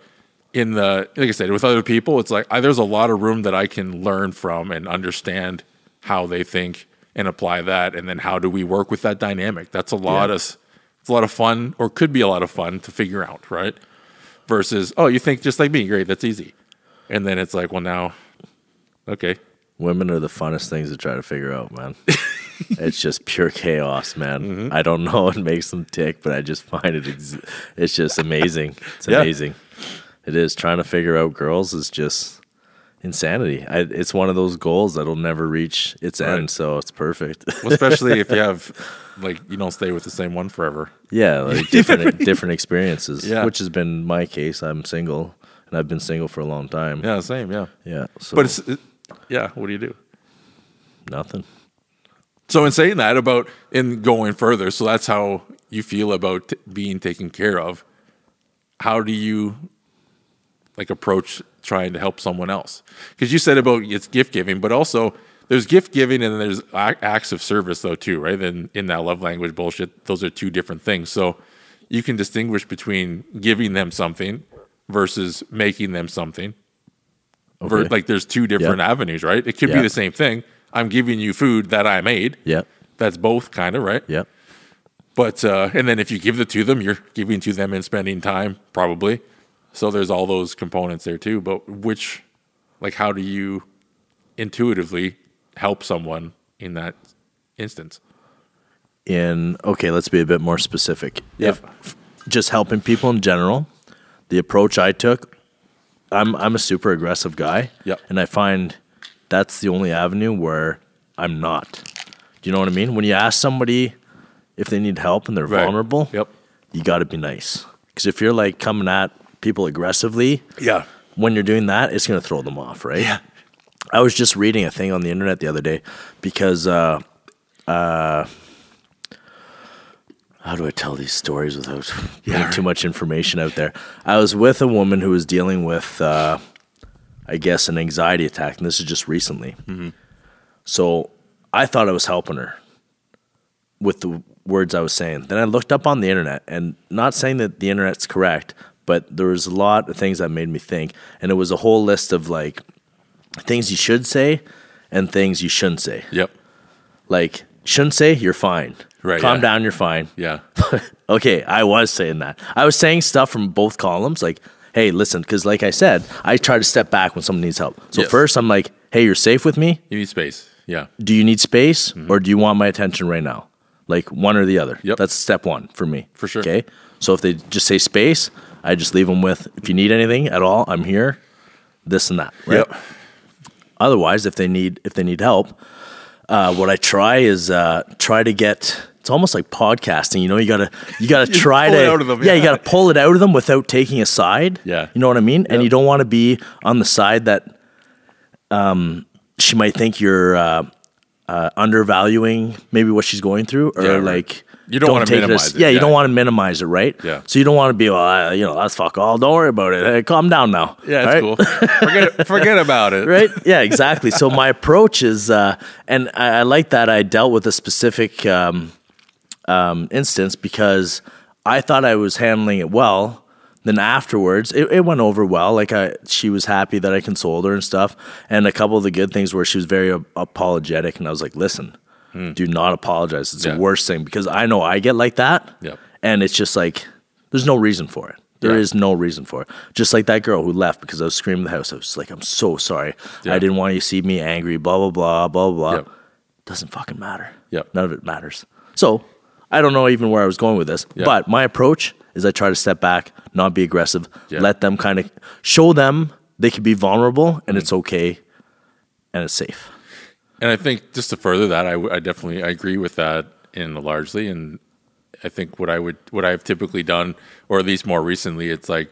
in the like I said with other people, it's like I, there's a lot of room that I can learn from and understand how they think and apply that, and then how do we work with that dynamic? That's a lot Yeah. of it's a lot of fun, or could be a lot of fun to figure out, right? Versus, oh, you think just like me, great, that's easy, and then it's like, well, now, okay, Women are the funnest things to try to figure out, man. it's just pure chaos, man. Mm-hmm. I don't know what makes them tick, but I just find it. Ex- it's just amazing. It's Yeah. amazing. It is trying to figure out girls is just insanity. I, it's one of those goals that'll never reach its Right. end, so it's perfect. well, especially if you have like you don't stay with the same one forever. yeah, like different different experiences. Yeah. which has been my case. I'm single, and I've been single for a long time. Yeah, same, yeah. yeah. So, But it's it, yeah, what do you do? nothing. So in saying that about in going further, so that's how you feel about t- being taken care of. How do you like approach trying to help someone else? Because you said about it's gift giving, but also there's gift giving and then there's acts of service though too, right? And in that love language bullshit, those are two different things. So you can distinguish between giving them something versus making them something. Okay. like there's two different avenues, right? It could be the same thing. I'm giving you food that I made. yeah That's both kind of right. yeah But uh, and then if you give it to them, you're giving to them and spending time probably. So there's all those components there too. But which, like, how do you intuitively help someone in that instance? in okay let's be a bit more specific Yeah. if just helping people in general the approach i took i'm i'm a super aggressive guy Yep. and i find that's the only avenue where i'm not do you know what i mean when you ask somebody if they need help and they're Right. vulnerable Yep. you got to be nice because if you're like coming at people aggressively Yeah. when you're doing that, it's going to throw them off, right? Yeah. I was just reading a thing on the internet the other day because, uh, uh, how do I tell these stories without putting too much information out there? I was with a woman who was dealing with, uh, I guess, an anxiety attack, and this is just recently. So I thought I was helping her with the words I was saying. Then I looked up on the internet, and not saying that the internet's correct, but there was a lot of things that made me think, and it was a whole list of like things you should say and things you shouldn't say. Yep. Like shouldn't say you're fine. Right, Calm yeah. down, you're fine. Yeah. okay, I was saying that. I was saying stuff from both columns, like, hey, listen, because like I said, I try to step back when someone needs help. So Yes. first, I'm like, hey, you're safe with me. You need space. Yeah. Do you need space or do you want my attention right now? Like one or the other. Mm-hmm. Yep. That's step one for me. For sure. Okay. So if they just say space, I just leave them with, if you need anything at all, I'm here. This and that. Right. Yep. Otherwise, if they need if they need help, uh, what I try is uh, try to get. It's almost like podcasting, you know. You gotta you gotta try pull to it out of them, yeah. You gotta pull it out of them without taking a side. Yeah. you know what I mean. And you don't want to be on the side that um, she might think you're uh, uh, undervaluing maybe what she's going through, or Yeah, like You don't wanna take minimize as- it, Yeah, you yeah. don't want to minimize it, right? Yeah. So you don't want to be, well, uh, you know, that's fuck all. Don't worry about it. Hey, calm down now. Yeah, it's right? cool. Forget forget about it. right? Yeah, exactly. So my approach is, uh, and I, I like that I dealt with a specific um, um, instance because I thought I was handling it well. Then afterwards, it, it went over well. Like I, she was happy that I consoled her and stuff. And a couple of the good things were she was very ap- apologetic, and I was like, "Listen, Hmm. do not apologize. It's. Yeah. the worst thing because I know I get like that, Yep. and it's just like there's no reason for it. There is Yeah. no reason for it. Just like that girl who left because I was screaming in the house. I was like, I'm so sorry. Yeah. I didn't want you to see me angry, blah, blah, blah, blah, blah. Yep. Doesn't fucking matter. Yep. None of it matters. So I don't know even where I was going with this, Yeah. but my approach is I try to step back, not be aggressive, Yeah. let them kind of show them they can be vulnerable and hmm. it's okay and it's safe. And I think just to further that, I definitely I agree with that in largely. And I think what I would what I've typically done, or at least more recently, it's like,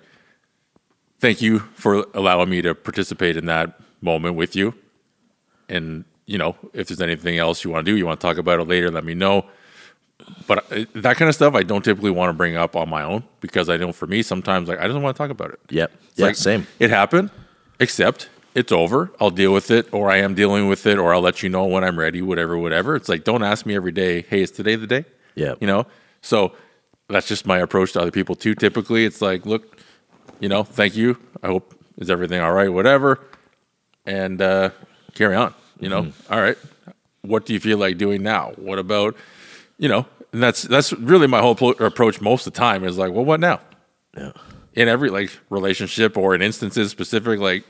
thank you for allowing me to participate in that moment with you. And you know, if there's anything else you want to do, you want to talk about it later, let me know. But uh, that kind of stuff, I don't typically want to bring up on my own because I know for me sometimes like I don't want to talk about it. Yep. It's yeah, like, same. It happened, except it's over. I'll deal with it, or I am dealing with it, or I'll let you know when I'm ready, whatever, whatever. It's like, don't ask me every day, hey, is today the day? Yeah. You know? So that's just my approach to other people too. Typically, it's like, look, you know, thank you. I hope is everything all right, whatever, and uh, carry on. You know, All right. What do you feel like doing now? What about, you know, and that's that's really my whole pl- approach most of the time is like, well, what now? Yeah. in every like relationship or in instances specific, like,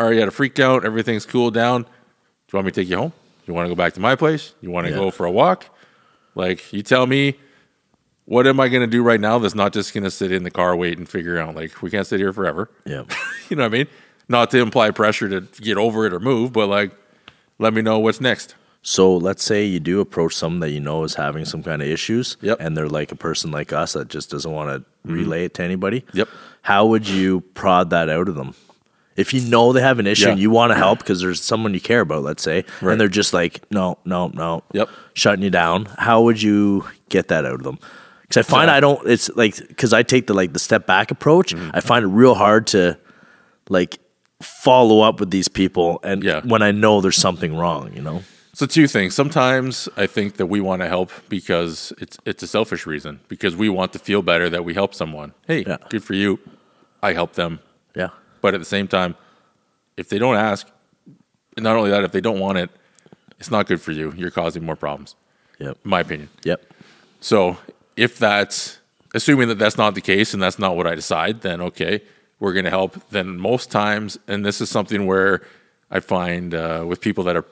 all right, you had a freak out, everything's cooled down. Do you want me to take you home? You want to go back to my place? You want to Yeah. go for a walk? Like, you tell me, what am I going to do right now that's not just going to sit in the car, wait, and figure out? Like, we can't sit here forever. Yeah. You know what I mean? Not to imply pressure to get over it or move, but like, let me know what's next. So let's say you do approach someone that you know is having some kind of issues, Yep. Mm-hmm. and they're like a person like us that just doesn't want to relay it to anybody. Yep. How would you prod that out of them? If you know they have an issue Yeah. and you want to help because there's someone you care about, let's say, Right. and they're just like, no, no, no, Yep. shutting you down. How would you get that out of them? Because I find Yeah. I don't. It's like because I take the like the step back approach. Mm-hmm. I find it real hard to like follow up with these people, and Yeah. when I know there's something wrong, you know. So two things. Sometimes I think that we want to help because it's it's a selfish reason because we want to feel better that we help someone. Hey, Yeah. good for you. I help them. Yeah. But at the same time, if they don't ask, and not only that, if they don't want it, it's not good for you. You're causing more problems, Yep. in my opinion. Yep. So if that's assuming that that's not the case and that's not what I decide, then okay, we're going to help. Then most times, and this is something where I find uh, with people that are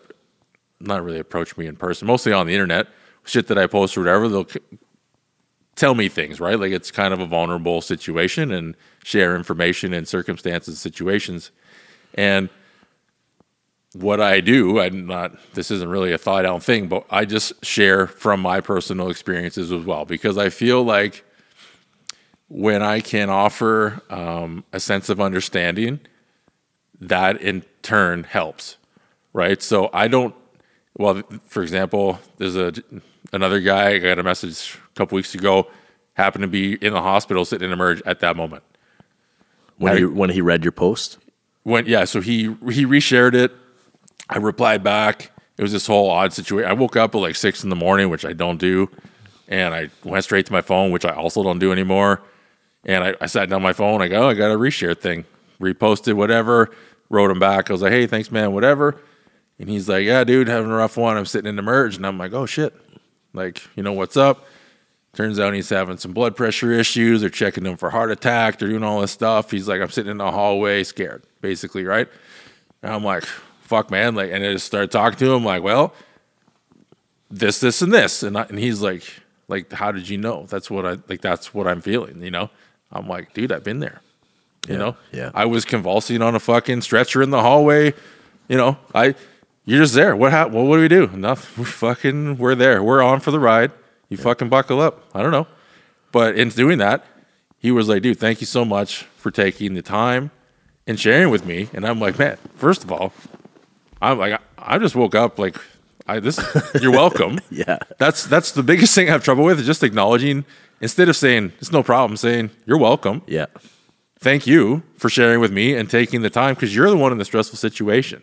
not really approach me in person, mostly on the internet, shit that I post or whatever, they'll tell me things, right? Like it's kind of a vulnerable situation and share information and circumstances, situations. And what I do, I'm not, this isn't really a thought out thing, but I just share from my personal experiences as well because I feel like when I can offer um, a sense of understanding, that in turn helps, right? So I don't, well, for example, there's a another guy I got a message couple weeks ago, happened to be in the hospital sitting in emerg at that moment. When I- he when he read your post. when yeah, so he he reshared it. I replied back. It was this whole odd situation. I woke up at like six in the morning, which I don't do, and I went straight to my phone, which I also don't do anymore. And I, I sat down my phone. I go, oh, I got a reshare thing, reposted whatever. Wrote him back. I was like, hey, thanks, man, whatever. And he's like, yeah, dude, having a rough one. I'm sitting in the merge, and I'm like, oh shit, like you know what's up? Turns out he's having some blood pressure issues. They're checking him for heart attack. They're doing all this stuff. He's like, I'm sitting in the hallway, scared, basically, right? And I'm like, fuck, man. Like, and I just started talking to him, like, well, this, this, and this. And, I, and he's like, like, how did you know? That's what I, like, that's what I'm feeling, you know? I'm like, dude, I've been there. You Yeah, know? yeah. I was convulsing on a fucking stretcher in the hallway. You know, I, you're just there. What happened? Well, what do we do? Enough. We fucking, we're there. We're on for the ride. You fucking buckle up. I don't know. But in doing that, he was like, dude, thank you so much for taking the time and sharing with me. And I'm like, man, first of all, I'm like, I, I just woke up like, I this, you're welcome. Yeah. That's that's the biggest thing I have trouble with is just acknowledging instead of saying it's no problem, saying you're welcome. Yeah. Thank you for sharing with me and taking the time because you're the one in the stressful situation.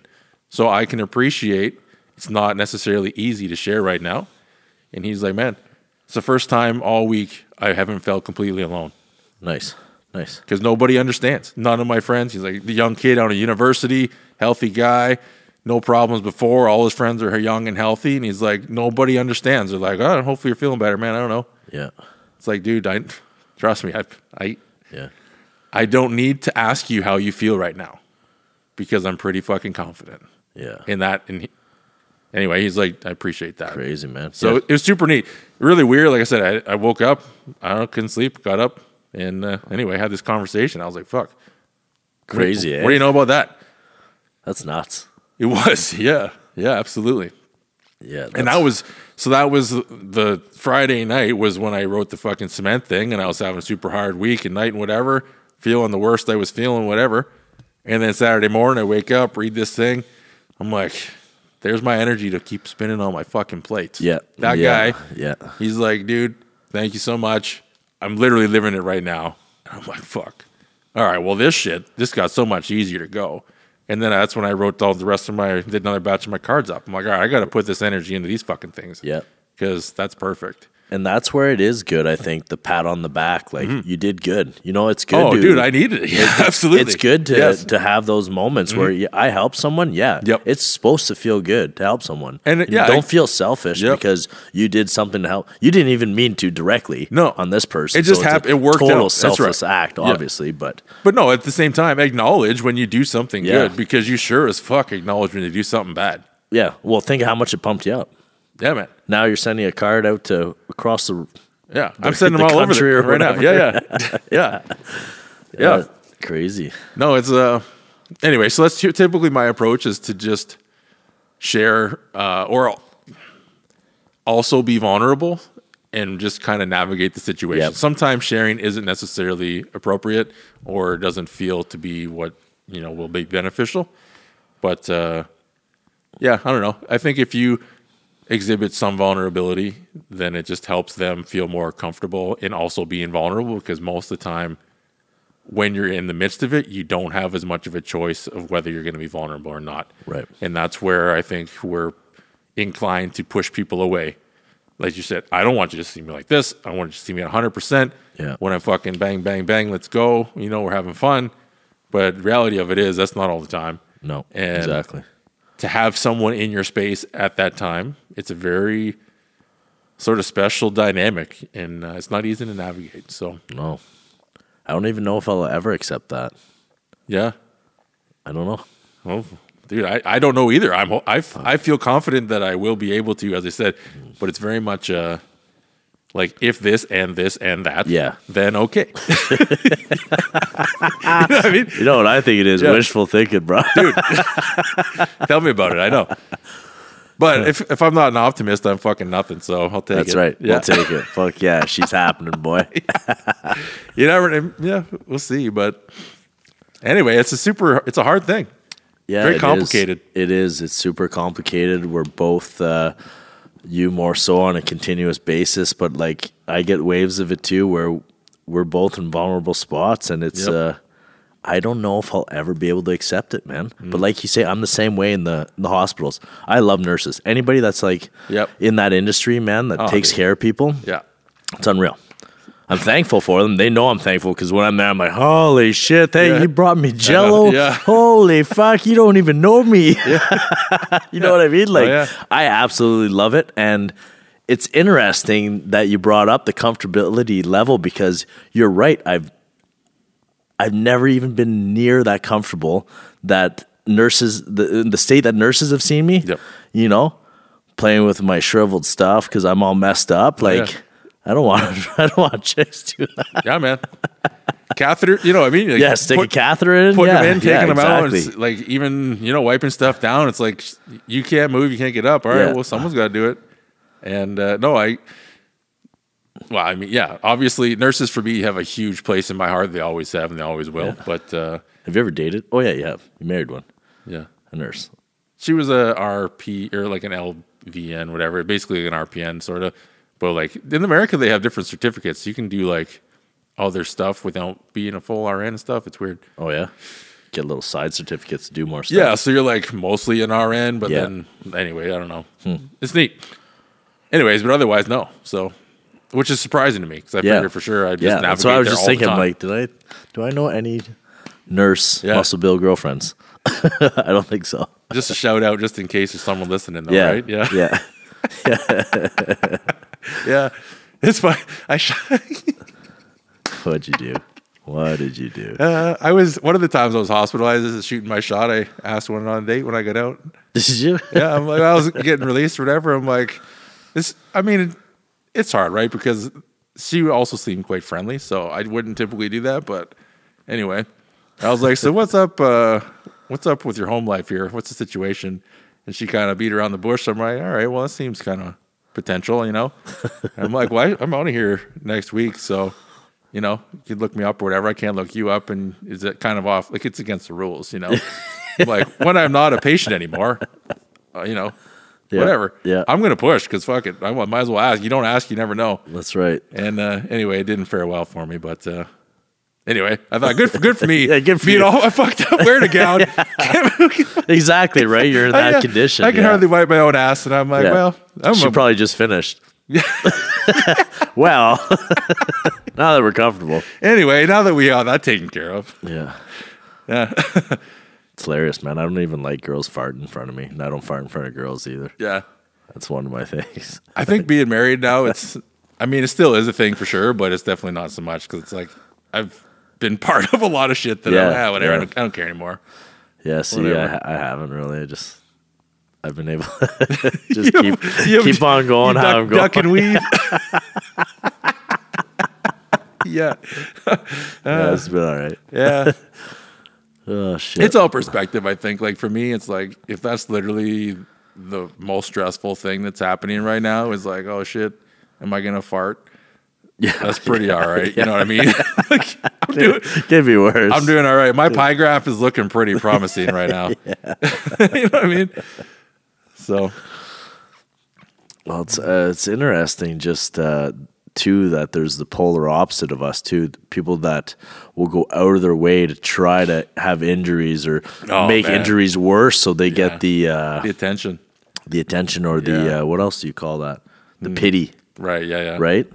So I can appreciate it's not necessarily easy to share right now. And he's like, man, it's the first time all week I haven't felt completely alone Nice. Nice. because nobody understands. None of my friends. He's like the young kid out of university, healthy guy, no problems before. All his friends are young and healthy, and he's like nobody understands. They're like, oh, hopefully you're feeling better, man. I don't know. Yeah. It's like, dude, I trust me. I I Yeah. I don't need to ask you how you feel right now because I'm pretty fucking confident Yeah. in that. He, anyway, he's like, I appreciate that. Crazy, man. So Yeah. it was super neat. Really weird. Like I said, I, I woke up, I don't know, couldn't sleep, got up, and uh, anyway, had this conversation. I was like, fuck. crazy, What, eh? what do you know about that? That's nuts. It was, yeah, yeah, absolutely. Yeah. And that was so that was the Friday night was when I wrote the fucking cement thing, and I was having a super hard week and night and whatever, feeling the worst I was feeling, whatever. And then Saturday morning, I wake up, read this thing, I'm like, there's my energy to keep spinning on my fucking plates. Yeah. that yeah, guy, Yeah. he's like, dude, thank you so much. I'm literally living it right now. And I'm like, fuck. All right, well, this shit, this got so much easier to go. And then that's when I wrote all the rest of my, did another batch of my cards up. I'm like, all right, I got to put this energy into these fucking things. Yeah. Because that's perfect. And that's where it is good. I think the pat on the back, like you did good. You know, it's good. Mm-hmm. Oh, dude, I needed it. Yeah, absolutely. It's good to Yes. to have those moments where you, I help someone. Yeah, Yep. it's supposed to feel good to help someone, And it- yeah, don't I- feel selfish Yep. because you did something to help. You didn't even mean to directly. No. on this person. It just it's a hap- it worked Total out. That's right. selfless act, Yeah. obviously, but But no, at the same time, acknowledge when you do something Yeah. good because you sure as fuck acknowledge when you do something bad. yeah. Well, think of how much it pumped you up. Yeah, man. Now you're sending a card out to across the Yeah, I'm sending the them all over or right now. Yeah, yeah, yeah, yeah. uh, crazy. No, it's uh. Anyway, so that's typically my approach is to just share uh, or also be vulnerable and just kind of navigate the situation. Yep. Sometimes sharing isn't necessarily appropriate or doesn't feel to be what you know will be beneficial. But uh, yeah, I don't know. I think if you exhibit some vulnerability, then it just helps them feel more comfortable in also being vulnerable because most of the time when you're in the midst of it, you don't have as much of a choice of whether you're going to be vulnerable or not. Right. And that's where I think we're inclined to push people away. Like you said, I don't want you to see me like this. I want you to see me at 100%. Yeah. When I'm fucking bang, bang, bang, let's go. You know, we're having fun. But reality of it is, that's not all the time. No, And- exactly. To have someone in your space at that time, it's a very sort of special dynamic, and uh, it's not easy to navigate. So, No, I don't even know if I'll ever accept that. yeah. I don't know. Well, dude, I, I don't know either. I'm I, I feel confident that I will be able to, as I said, but it's very much uh, like if this and this and that, Yeah. then okay. you know what I mean? You know what I think it is? Yeah. Wishful thinking, bro. dude, Tell me about it. I know. But if if I'm not an optimist, I'm fucking nothing. So I'll take That's it. right. Yeah. We'll take it. Fuck yeah, she's happening, boy. you never. Yeah, we'll see. But anyway, it's a super. It's a hard thing. Yeah, Very it is. complicated. It is. It's super complicated. We're both uh, you more so on a continuous basis, but like I get waves of it too, where we're both in vulnerable spots, and it's. Yep. Uh, I don't know if I'll ever be able to accept it, man. Mm. But like you say, I'm the same way in the in the hospitals. I love nurses. Anybody that's like Yep. in that industry, man, that Oh, takes dude. care of people, Yeah. it's unreal. I'm thankful for them. They know I'm thankful because when I'm there, I'm like, holy shit, hey, Yeah. you brought me jello. yeah. Holy fuck, you don't even know me. you know what I mean? Like, Oh, yeah. I absolutely love it. And it's interesting that you brought up the comfortability level because you're right. I've I've never even been near that comfortable that nurses the the state that nurses have seen me. Yep. You know, playing with my shriveled stuff because I'm all messed up. Like yeah. I don't want I don't want chicks to Yeah, man. Catheter. You know, what I mean, Like, yeah stick a catheter in. putting yeah, them in, taking yeah, them out, and like even you know wiping stuff down. It's like you can't move, you can't get up. All right, well, someone's got to do it. And uh, no, I. Well, I mean, yeah, obviously, nurses for me have a huge place in my heart. They always have, and they always will. Yeah. But uh, Have you ever dated? Oh yeah, you have. You married one, yeah, a nurse. she was a RP or like an LVN, whatever. Basically, an RPN sort of. But like in America, they have different certificates. You can do like other stuff without being a full RN and stuff. It's weird. Oh yeah, get little side certificates to do more stuff. Yeah, so you're like mostly an RN, but Yeah. Hmm. then anyway, I don't know. It's neat. Anyways, but otherwise, no. So, which is surprising to me because I Yeah. figured for sure I'd just yeah. navigate That's what I was just thinking. Like, did I do I know any nurse Yeah. muscle bill girlfriends? I don't think so. just a shout out, just in case there's someone listening, though, Yeah, right? Yeah, yeah. yeah. It's fine. I sh- What'd you do? What did you do? uh, I was one of the times I was hospitalized. This is shooting my shot. I asked one on a date when I got out. Did you? yeah, I'm like, I was getting released or whatever. I'm like, this. I mean, it's hard, right? Because she also seemed quite friendly, so I wouldn't typically do that. But anyway, I was like, so what's up? Uh, what's up with your home life here? What's the situation? And she kind of beat around the bush. I'm like, all right, well, that seems kind of potential, you know. I'm like, well, I, I'm out of here next week, so you know, you can look me up or whatever. I can't look you up, and is it kind of off? Like it's against the rules, you know. like when I'm not a patient anymore, uh, you know, Yeah, whatever. yeah. I'm gonna push because fuck it. I might as well ask. You don't ask, you never know. That's right. And uh, anyway, it didn't fare well for me. But uh, anyway, I thought good for good for me. Yeah, good for being you. all I fucked up wearing a gown. Exactly right. You're in that I, uh, condition. I can yeah. hardly wipe my own ass, and I'm like, Yeah. well, I'm she a- probably just finished. Well, now that we're comfortable. Anyway, now that we have that taken care of, Yeah. yeah, It's hilarious, man. I don't even like girls farting in front of me. And I don't fart in front of girls either. yeah. That's one of my things. I think being married now, it's. I mean, it still is a thing for sure, but it's definitely not so much because it's like I've been part of a lot of shit that Yeah, I'm, ah, whatever. I, don't, I don't care anymore. Yeah, see, I, I haven't really. I just, I've been able to just You- keep, you- keep on going how duck, I'm going. duck and weave. yeah, yeah, it's been all right. yeah. Oh, shit. It's all perspective, I think. Like for me, it's like if that's literally the most stressful thing that's happening right now is like, oh shit, am I gonna fart? yeah, That's pretty all right. You know what I mean? like, I'm doing, Could be worse. I'm doing all right. My pie graph is looking pretty promising right now. you know what I mean? So Well, it's uh, it's interesting just uh, too that there's the polar opposite of us too. People that will go out of their way to try to have injuries or Oh, make man. injuries worse, so they Yeah. get the uh, the attention, the attention or the Yeah. Mm. uh, what else do you call that? The pity, right? Yeah, yeah. right?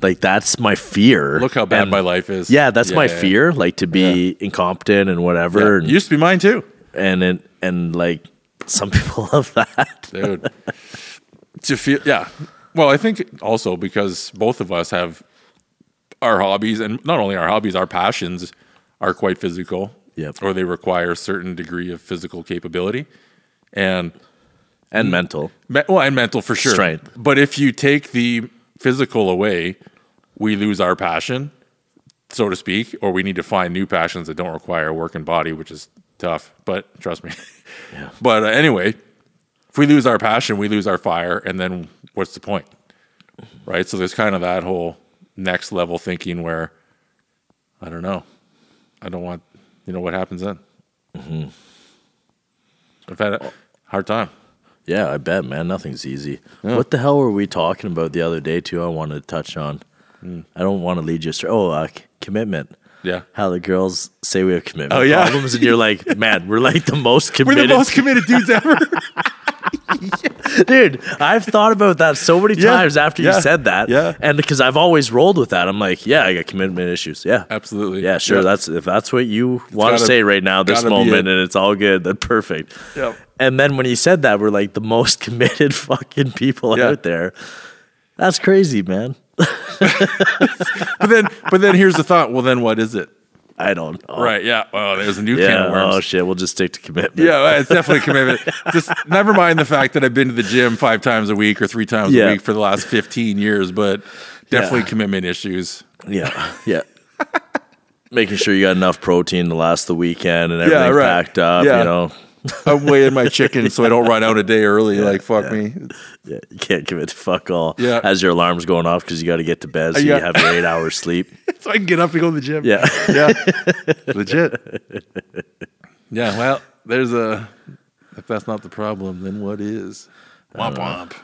Like that's my fear. Look how bad And- my life is. Yeah, that's my yeah, yeah. fear. Like to be incompetent and whatever, Yeah. Used to be mine too, and, and and like some people love that. dude. to feel, yeah. Well, I think also because both of us have our hobbies, and not only our hobbies, our passions are quite physical. Yep. Or they require a certain degree of physical capability, and and mental. Me- well, and mental for sure. Strength. But if you take the physical away, we lose our passion, so to speak, or we need to find new passions that don't require a working body, which is tough. But trust me. Yeah. But uh, anyway, if we lose our passion, we lose our fire, and then what's the point? Right. So there's kind of that whole next level thinking where I don't know. I don't want. You know what happens then? Mm-hmm. I've had a hard time. Yeah, I bet, man. Nothing's easy. What the hell were we talking about the other day, too? I wanted to touch on. Hmm. I don't want to lead you astray. Oh, uh, commitment. Yeah. How the girls say we have commitment Oh, yeah. problems, and you're like, man, we're like the most committed. We're the most committed dudes ever. Dude, I've thought about that so many Yeah, times after yeah, you said that. yeah. And because I've always rolled with that, I'm like, yeah, I got commitment issues. Yeah. Absolutely. Yeah, sure. That's if that's what you want to say right now, this moment, it. and it's all good, then perfect. Yep. And then when you said that, we're like the most committed fucking people Yeah. out there. That's crazy, man. But then, but then here's the thought. Well, then what is it? I don't know. Right. Yeah. Oh, there's a new can of oh, worms. Oh shit. We'll just stick to commitment. yeah, it's definitely a commitment. Just never mind the fact that I've been to the gym five times a week or three times Yeah. a week for the last 15 years, but definitely Yeah. commitment issues. Yeah. Yeah. Making sure you got enough protein to last the weekend and everything right. packed up. Yeah. You know. I'm weighing my chicken so I don't run out a day early. like fuck me. Yeah, you can't commit to fuck all Yeah. as your alarm's going off because you got to get to bed so Yeah. you have your eight hours sleep. So I can get up and go to the gym. Yeah. Yeah. Legit. Yeah. Well, there's a. If that's not the problem, then what is? Womp womp.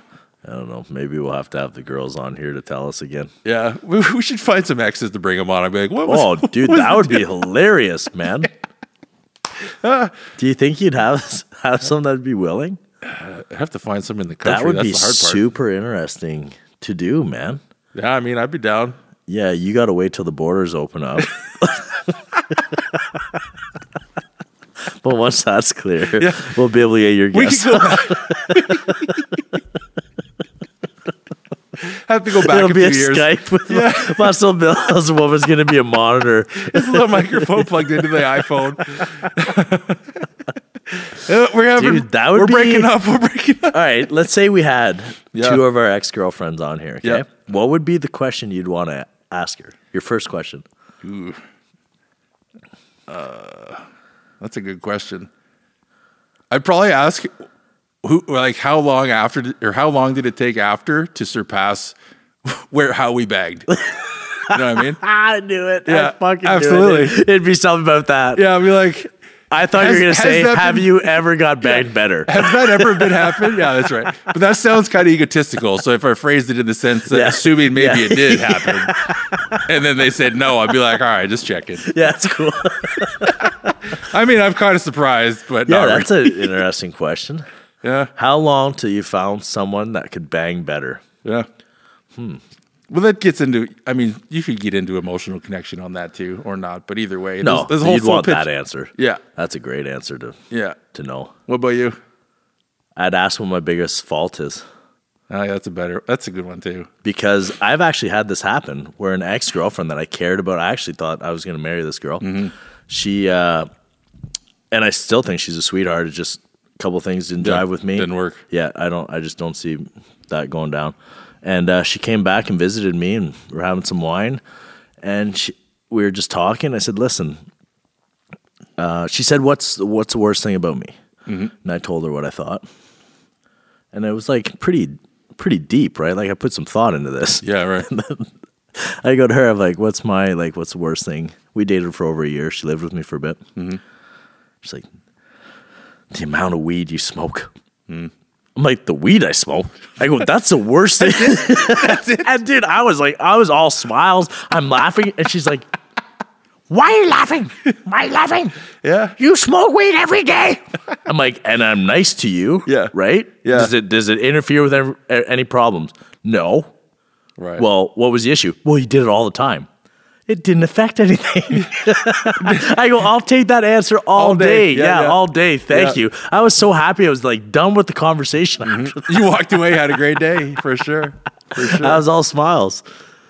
I don't know. Maybe we'll have to have the girls on here to tell us again. Yeah, we, we should find some exes to bring them on. I'd be like, what was? Oh, what dude, was that would be hilarious, man. Do you think you'd have have some that'd be willing? I have to find some in the country. That would That's be the hard part. super interesting to do, man. Yeah, I mean, I'd be down. Yeah, you got to wait till the borders open up. but once that's clear, Yeah. we'll be able to get your guests. could go back. have to go back It'll a be a years. Skype with Muscle Bill's woman's going to be a monitor. This little microphone plugged into the iPhone. Uh, we're having. Dude, that would we're be- breaking up. We're breaking up. All right, let's say we had Yeah. two of our ex girlfriends on here. Okay, Yeah. what would be the question you'd want to ask her? Your first question. Ooh. Uh, that's a good question. I'd probably ask who, like, how long after, or how long did it take after to surpass where how we bagged? you know what I mean? I knew it. Yeah, I fucking knew absolutely. it. It'd be something about that. Yeah, I'd be like, I thought Has- you were going to say, "Have been- you ever got bagged better?" Has that ever been happened? Yeah, that's right. But that sounds kind of egotistical. So if I phrased it in the sense that Yeah. assuming maybe Yeah. it did happen, and then they said no, I'd be like, all right, just checking. yeah, that's cool. I mean, I'm kind of surprised, but yeah, not that's really. an interesting question. Yeah. How long till you found someone that could bang better? Yeah. Hmm. Well, that gets into. I mean, you could get into emotional connection on that too, or not. But either way, No, there's, there's a whole you'd want pitch- that answer. Yeah, That's a great answer to yeah. to know. What about you? I'd ask what my biggest fault is. Oh, yeah, that's a better. That's a good one too. because I've actually had this happen where an ex girlfriend that I cared about, I actually thought I was going to marry this girl. Mm-hmm. She, uh, and I still think she's a sweetheart. It just couple things didn't Yeah, jive with me. didn't work. Yeah, I don't. I just don't see that going down. And uh, she came back and visited me, and we are having some wine, and she, we were just talking. I said, "Listen," uh, she said, "What's what's the worst thing about me?" Mm-hmm. And I told her what I thought, and it was like pretty pretty deep, right? Like I put some thought into this. Yeah, right. I go to her. I'm like, "What's my like? What's the worst thing?" We dated for over a year. She lived with me for a bit. Mm-hmm. She's like, "The amount of weed you smoke." I'm like, "The weed I smoke." I go, "That's the worst thing." and dude, I was like, I was all smiles. I'm laughing, and she's like, "Why are you laughing? Why are you laughing? yeah, You smoke weed every day." I'm like, "And I'm nice to you, Yeah. right? Yeah. Does it does it interfere with any problems? No." right. Well, what was the issue? Well, you did it all the time. It didn't affect anything. I go, I'll take that answer all, All day. day. Yeah, Yeah, yeah. all day. Thank Yeah. you. I was so happy. I was like done with the conversation. after you walked away, had a great day for sure. For sure. I was all smiles.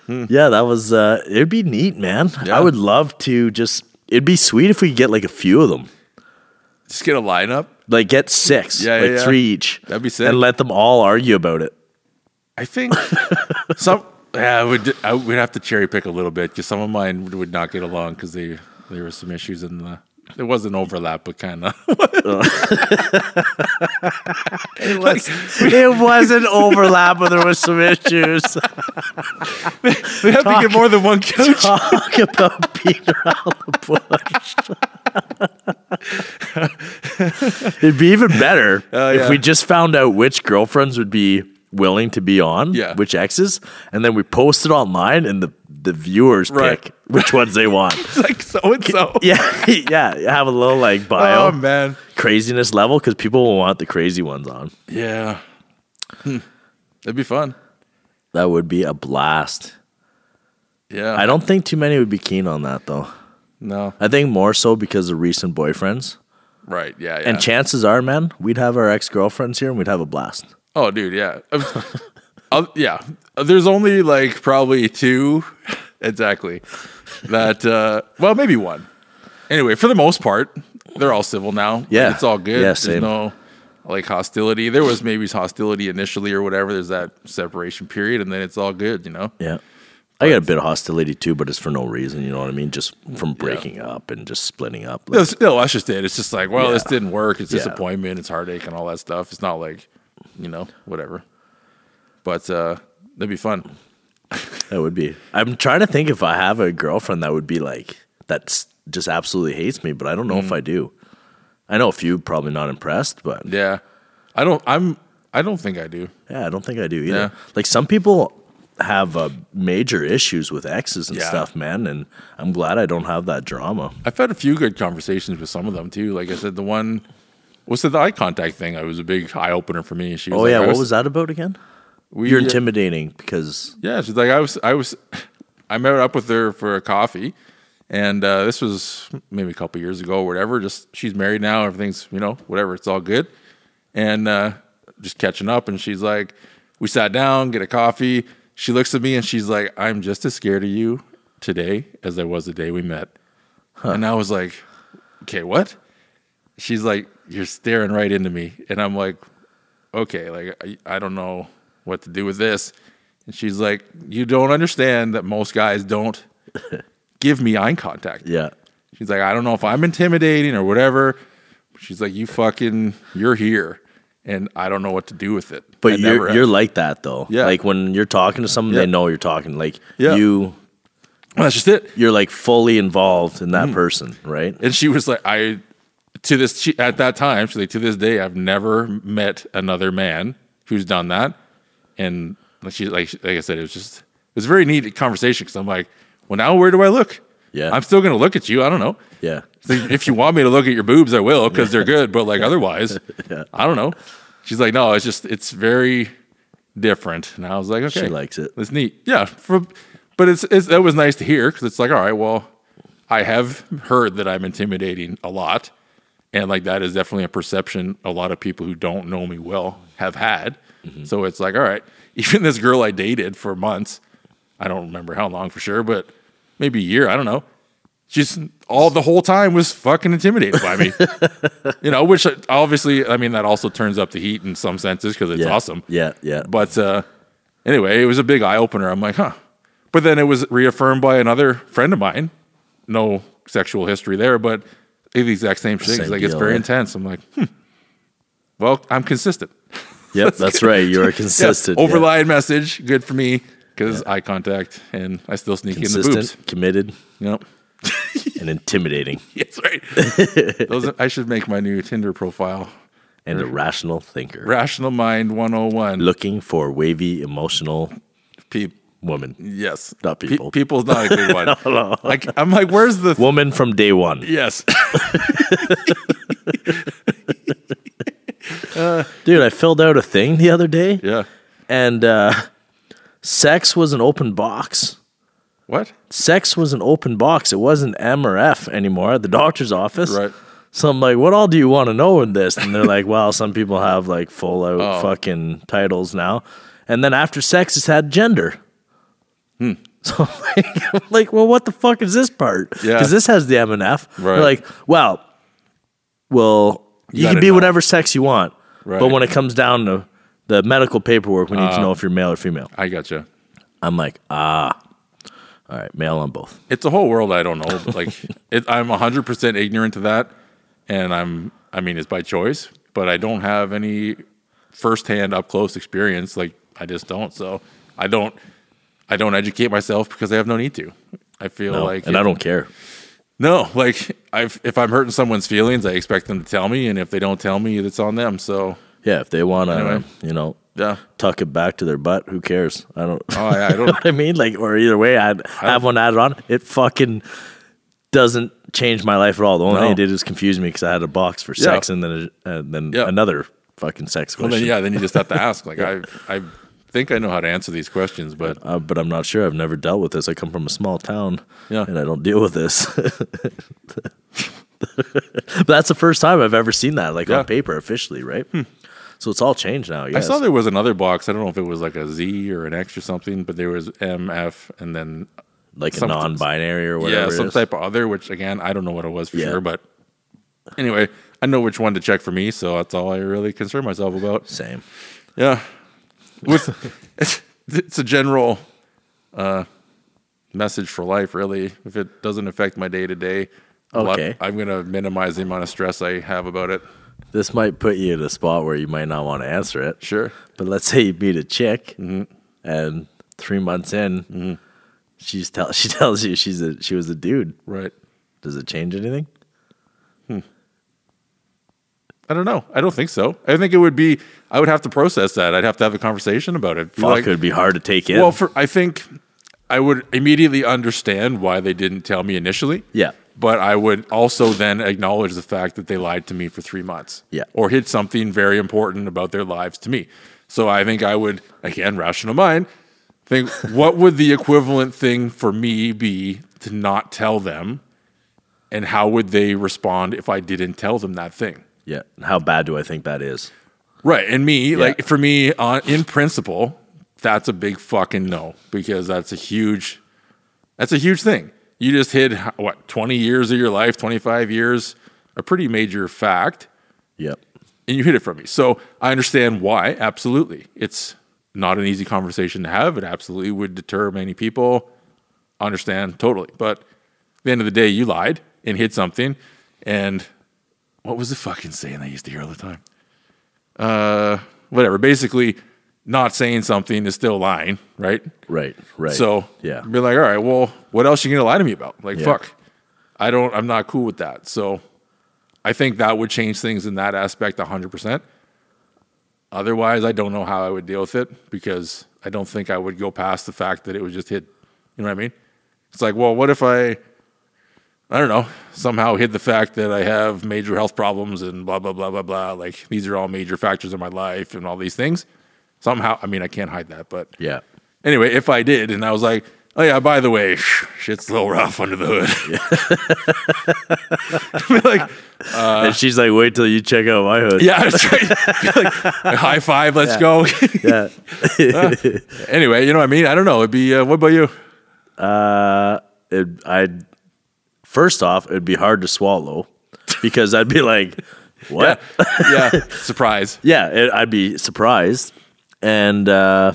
Yeah, that was. Uh, it'd be neat, man. I would love to just. It'd be sweet if we could get like a few of them. Just get a lineup. Like get six, Yeah, like three each. That'd be sick. And let them all argue about it. I think some. Yeah, we'd I, we'd have to cherry pick a little bit because some of mine would not get along because they there were some issues in the. There was an overlap, but kind of. It was. it wasn't overlap, but there was some issues. we have to get more than one coach. Talk about Peter Bush. It'd be even better Oh, if yeah. we just found out which girlfriends would be willing to be on, Yeah. which exes, and then we post it online, and the the viewers Right. pick which ones they want. like so and so. yeah, yeah, have a little like bio Oh man. craziness level because people will want the crazy ones on. Yeah. Hmm. That'd be fun. That would be a blast. Yeah. I don't think too many would be keen on that though. No. I think more so because of recent boyfriends. Right. Yeah. Yeah. And chances are, man, we'd have our ex girlfriends here and we'd have a blast. Oh, dude. Yeah. Uh, yeah. There's only like probably two, exactly. That. uh Well, maybe one. Anyway, for the most part, they're all civil now. Yeah. It's all good. Yeah, There's same. no like hostility. There was maybe hostility initially or whatever. There's that separation period, and then it's all good. You know. Yeah. I got a bit of hostility too, but it's for no reason. You know what I mean? Just from breaking up and just splitting up. Like, No, no, that's just it. It's just like, well, Yeah. this didn't work. It's Yeah. disappointment. It's heartache and all that stuff. It's not like, you know, whatever. But uh that'd be fun. that would be. I'm trying to think if I have a girlfriend that would be like, that's just absolutely hates me, but I don't know Mm. if I do. I know a few probably not impressed, but Yeah. I don't. I'm. I don't think I do. yeah, I don't think I do either. Yeah. Like some people have uh, major issues with exes and Yeah. stuff, man, and I'm glad I don't have that drama. I've had a few good conversations with some of them too. Like I said, the one was the eye contact thing. It was a big eye opener for me. She was Oh like, yeah, what was that about again? we, You're intimidating because Yeah, she's like I was. I was. I met up with her for a coffee, and uh, this was maybe a couple years ago or whatever. Just she's married now. Everything's you know whatever. It's all good, and uh, just catching up. And she's like, we sat down, get a coffee. She looks at me and she's like, I'm just as scared of you today as I was the day we met. And I was like, okay, what? She's like, you're staring right into me, and I'm like, okay, like I, I don't know what to do with this. And she's like, you don't understand that most guys don't give me eye contact. yeah, She's like, I don't know if I'm intimidating or whatever. She's like, you fucking, you're here, and I don't know what to do with it. But never you're you're like that though. Yeah. like when you're talking to someone, Yeah. they know you're talking. Like Yeah. you, That's just it. you're like fully involved in that Mm-hmm. person, right? And she was like, I, to this, at that time, she's like, to this day, I've never met another man who's done that. And she, like, like I said, it was just, it was a very neat conversation because I'm like, well, now where do I look? Yeah. I'm still going to look at you. I don't know. Yeah, like, if you want me to look at your boobs, I will because they're good. But like otherwise, Yeah. I don't know. She's like, no, it's just, it's very, different. And I was like, okay, She likes it. It's neat. Yeah. For, but it's, it's, that was nice to hear because it's like, all right, well, I have heard that I'm intimidating a lot. And like that is definitely a perception a lot of people who don't know me well have had. So it's like, all right, even this girl I dated for months, I don't remember how long for sure, but maybe a year, I don't know. She's all the whole time was fucking intimidated by me. you know, which obviously, I mean, that also turns up the heat in some senses because it's Yeah. awesome. Yeah, yeah. But uh, anyway, it was a big eye opener. I'm like, huh. But then it was reaffirmed by another friend of mine. No sexual history there, but the exact same thing. Same like it's very right? intense. I'm like, hmm. Well, I'm consistent. Yep, that's right. You are Yeah, consistent. yeah. message, good for me because eye contact, and I still sneak in the boobs. Committed, Yep. and intimidating, That's right. Those, I should make my new Tinder profile. and a rational thinker. Rational Mind 101. Looking for wavy, emotional Peop- woman. yes. Not Pe- people. people's not a good one. Like I'm like, where's the Woman from day one. yes? Dude, I filled out a thing the other day, yeah. and uh, sex was an open box. What? Sex was an open box. It wasn't M or F anymore at the doctor's office. Right. So I'm like, what all do you want to know in this? And they're like, well, some people have like full out Oh. fucking titles now. And then after sex, it's had gender. Hmm. So I'm like, I'm like, well, what the fuck is this part? Yeah. Because this has the M and F. Right. They're like, well, well, you, gotta can be know. whatever sex you want. Right. But when it comes down to the medical paperwork, we need Uh. to know if you're male or female. I gotcha. I'm like, ah, all right, male on both. It's a whole world I don't know. Like, it, I'm 100 percent ignorant to that, and I'm. I mean, it's by choice, but I don't have any firsthand, up close experience. Like, I just don't. So I don't. I don't educate myself because I have no need to. I feel No, like and I don't care. No, like I've, if I'm hurting someone's feelings, I expect them to tell me, and if they don't tell me, it's on them. So Yeah, if they want to, Anyway. you know, yeah, tuck it back to their butt, who cares? I don't. oh, yeah, I you know don't. what I mean? Like, or either way, I'd have one added on. It fucking doesn't change my life at all. The only No. thing it did is confuse me because I had a box for Yeah. sex and then a, and then Yeah. another fucking sex Well, question. then yeah, then you just have to ask. Like I, I think I know how to answer these questions, but Uh, but I'm not sure. I've never dealt with this. I come from a small town, Yeah. and I don't deal with this. but that's the first time I've ever seen that, like Yeah. Hmm. on paper, officially, right? So it's all changed now. I I saw there was another box. I don't know if it was like a Z or an X or something, but there was M, F, and then like a non-binary or whatever. yeah, some type of other. Which again, I don't know what it was for Yeah. sure, but anyway, I know which one to check for me, so that's all I really concern myself about. Same. Yeah, with it's, it's a general uh, message for life, really. If it doesn't affect my day to day, Okay. I'm gonna minimize the amount of stress I have about it. This might put you in a spot where you might not want to answer it. Sure. But let's say you meet a chick, Mm-hmm. and three months in, she's tell she tells you she's a she was a dude. Right. Does it change anything? I don't know. I don't think so. I think it would be. I would have to process that. I'd have to have a conversation about it. Fuck, like- it would be hard to take in. well, for I think I would immediately understand why they didn't tell me initially. yeah, But I would also then acknowledge the fact that they lied to me for three months. Yeah. Or hid something very important about their lives to me. So I think I would, again, rational mind, think what would the equivalent thing for me be to not tell them? And how would they respond if I didn't tell them that thing? Yeah. How bad do I think that is? Right. And me, like for me, on in principle, that's a big fucking no because that's a huge, that's a huge thing. You just hid what twenty years of your life, twenty five years, a pretty major fact, Yep. and you hid it from me. So I understand why. Absolutely, it's not an easy conversation to have. It absolutely would deter many people. Understand totally, but at the end of the day, you lied and hid something. And what was the fucking saying I used to hear all the time? Uh, whatever. Basically, not saying something is still lying, right? Right. Right. So yeah. be like, all right, well, what else you gonna lie to me about? Like, Yeah. fuck, I don't, I'm not cool with that. So I think that would change things in that aspect hundred percent. Otherwise, I don't know how I would deal with it because I don't think I would go past the fact that it was just hid. You know what I mean? It's like, well, what if I, I don't know, somehow hid the fact that I have major health problems and blah blah blah blah blah. Like these are all major factors in my life and all these things. somehow. I mean, I can't hide that, but Yeah. anyway, if I did, and I was like, oh yeah, by the way, shit's a little rough under the hood. like, and she's like, wait till you check out my hood. Uh, yeah, like, high five, let's go. Yeah. anyway, you know what I mean? I don't know. It'd be. Uh, what about you? Uh, it, I'd first off, it'd be hard to swallow because I'd be like, "What?" Yeah, yeah. Surprise. Yeah, it, I'd be surprised, and uh,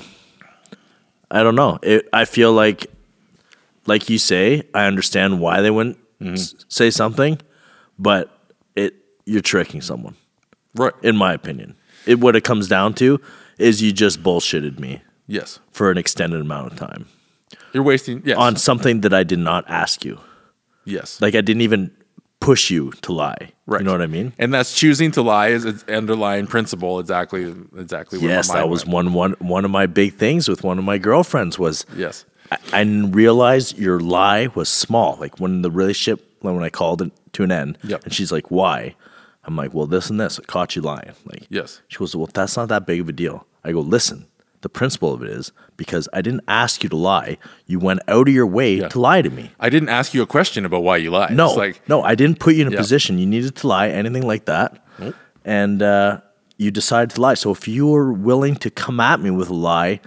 I don't know. It, I feel like, like you say, I understand why they wouldn't s- say something, but it you're tricking someone, Right. in my opinion. It what it comes down to is you just bullshitted me Yes. for an extended amount of time You're wasting. Yes. on something that I did not ask you. Yes. Like I didn't even push you to lie. Right. You know what I mean? and that's choosing to lie is its underlying principle. Exactly. Exactly. Yes, that was went. one one one of my big things with one of my girlfriends was Yes. I, I didn't your lie was small. Like when the relationship when I called it to an end, Yep. and she's like, "Why?" I'm like, "Well, this and this. I caught you lying." Like, Yes. She goes, "Well, that's not that big of a deal." I go, "Listen, the principle of it is because I didn't ask you to lie. You went out of your way Yeah. to lie to me." I didn't ask you a question about why you lied. No, It's like no, I didn't put you in a Yeah. position you needed to lie, anything like that, and uh, you decided to lie. So if you were willing to come at me with a lie,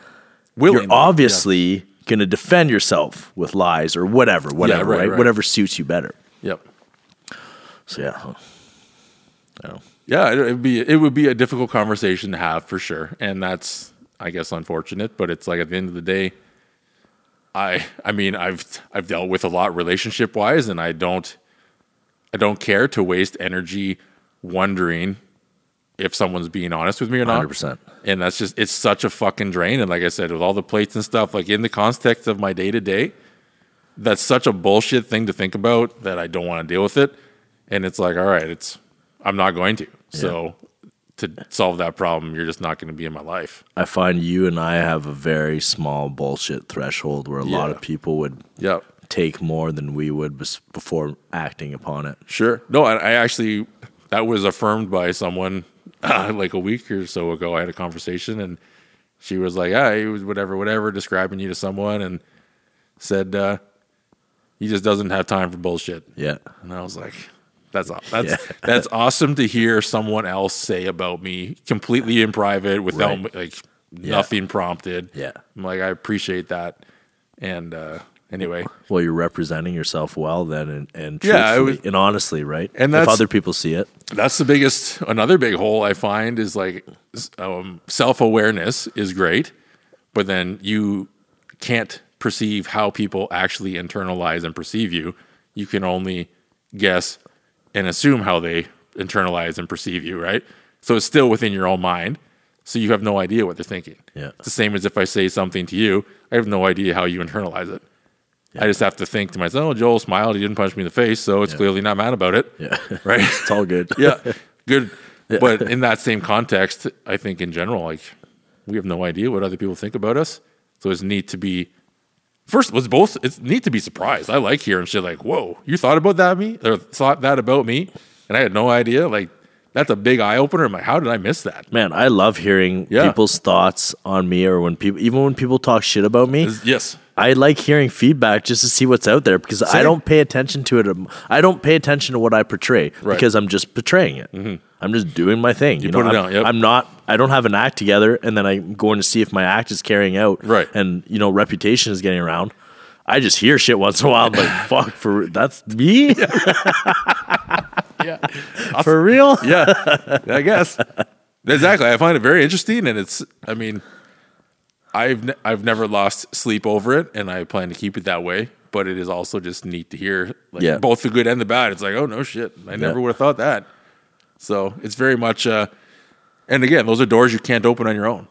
willingly. you're obviously going to defend yourself with lies or whatever, whatever, right, right, right. Whatever suits you better. Yeah. Yep. So yeah, I don't- Yeah, it would be it would be a difficult conversation to have for sure, and that's I guess unfortunate. But it's like at the end of the day, I I mean I've I've dealt with a lot relationship wise, and I don't I don't care to waste energy wondering if someone's being honest with me or not. 100%. And that's just it's such a fucking drain. And like I said, with all the plates and stuff, like in the context of my day to day, that's such a bullshit thing to think about that I don't want to deal with it. And it's like, all right, it's I'm not going to. So to solve that problem, you're just not going to be in my life. I find you and I have a very small bullshit threshold where a lot of people would Yeah. take more than we would before acting upon it. Sure. No, I, I actually that was affirmed by someone uh, like a week or so ago. I had a conversation and she was like, "Yeah, he was whatever, whatever," describing you to someone and said uh, he just doesn't have time for bullshit. Yeah. And I was like, "That's that's Yeah. that's awesome to hear someone else say about me, completely in private, without Right. like nothing prompted." Yeah. I'm like, I appreciate that. And uh, anyway, Well, you're representing yourself well then, and and Yeah, truthfully was- and honestly, right? And if other people see it, that's the biggest another big hole i find is like um, self-awareness is great but then you can't perceive how people actually internalize and perceive you you can only guess and assume how they internalize and perceive you right? So it's still within your own mind. So you have no idea what they're thinking. Yeah. it's the same as if i say something to you i have no idea how you internalize it. I just have to think to myself oh joel smiled he didn't punch me in the face so it's clearly not mad about it. Yeah, right? It's all good. yeah, good. But in that same context, I think in general, like we have no idea what other people think about us. So it's neat to be first. Was both. It's neat to be surprised. I like hearing shit like, "Whoa, you thought about that me or thought that about me," and I had no idea. Like that's a big eye opener. I'm like, how did I miss that? Man, I love hearing Yeah. people's thoughts on me, or when people, even when people talk shit about me. Yes, I like hearing feedback just to see what's out there because I don't pay attention to it. um, I don't pay attention to what I portray Right. Mm-hmm. because I'm just portraying it. I'm just doing my thing. You, put know, it I'm, out, yep. I'm not. I don't have an act together, and then I'm going to see if my act is carrying out. Right. And you know, reputation is getting around. I just hear shit once in a while. I'm like, fuck, for that's me. yeah, for real. yeah. I guess exactly. I find it very interesting, and it's. I mean, I've ne- I've never lost sleep over it, and I plan to keep it that way. But it is also just neat to hear, like, Yeah. both the good and the bad. It's like, oh no shit, I never would have thought that. So it's very much, uh, and again, those are doors you can't open on your own.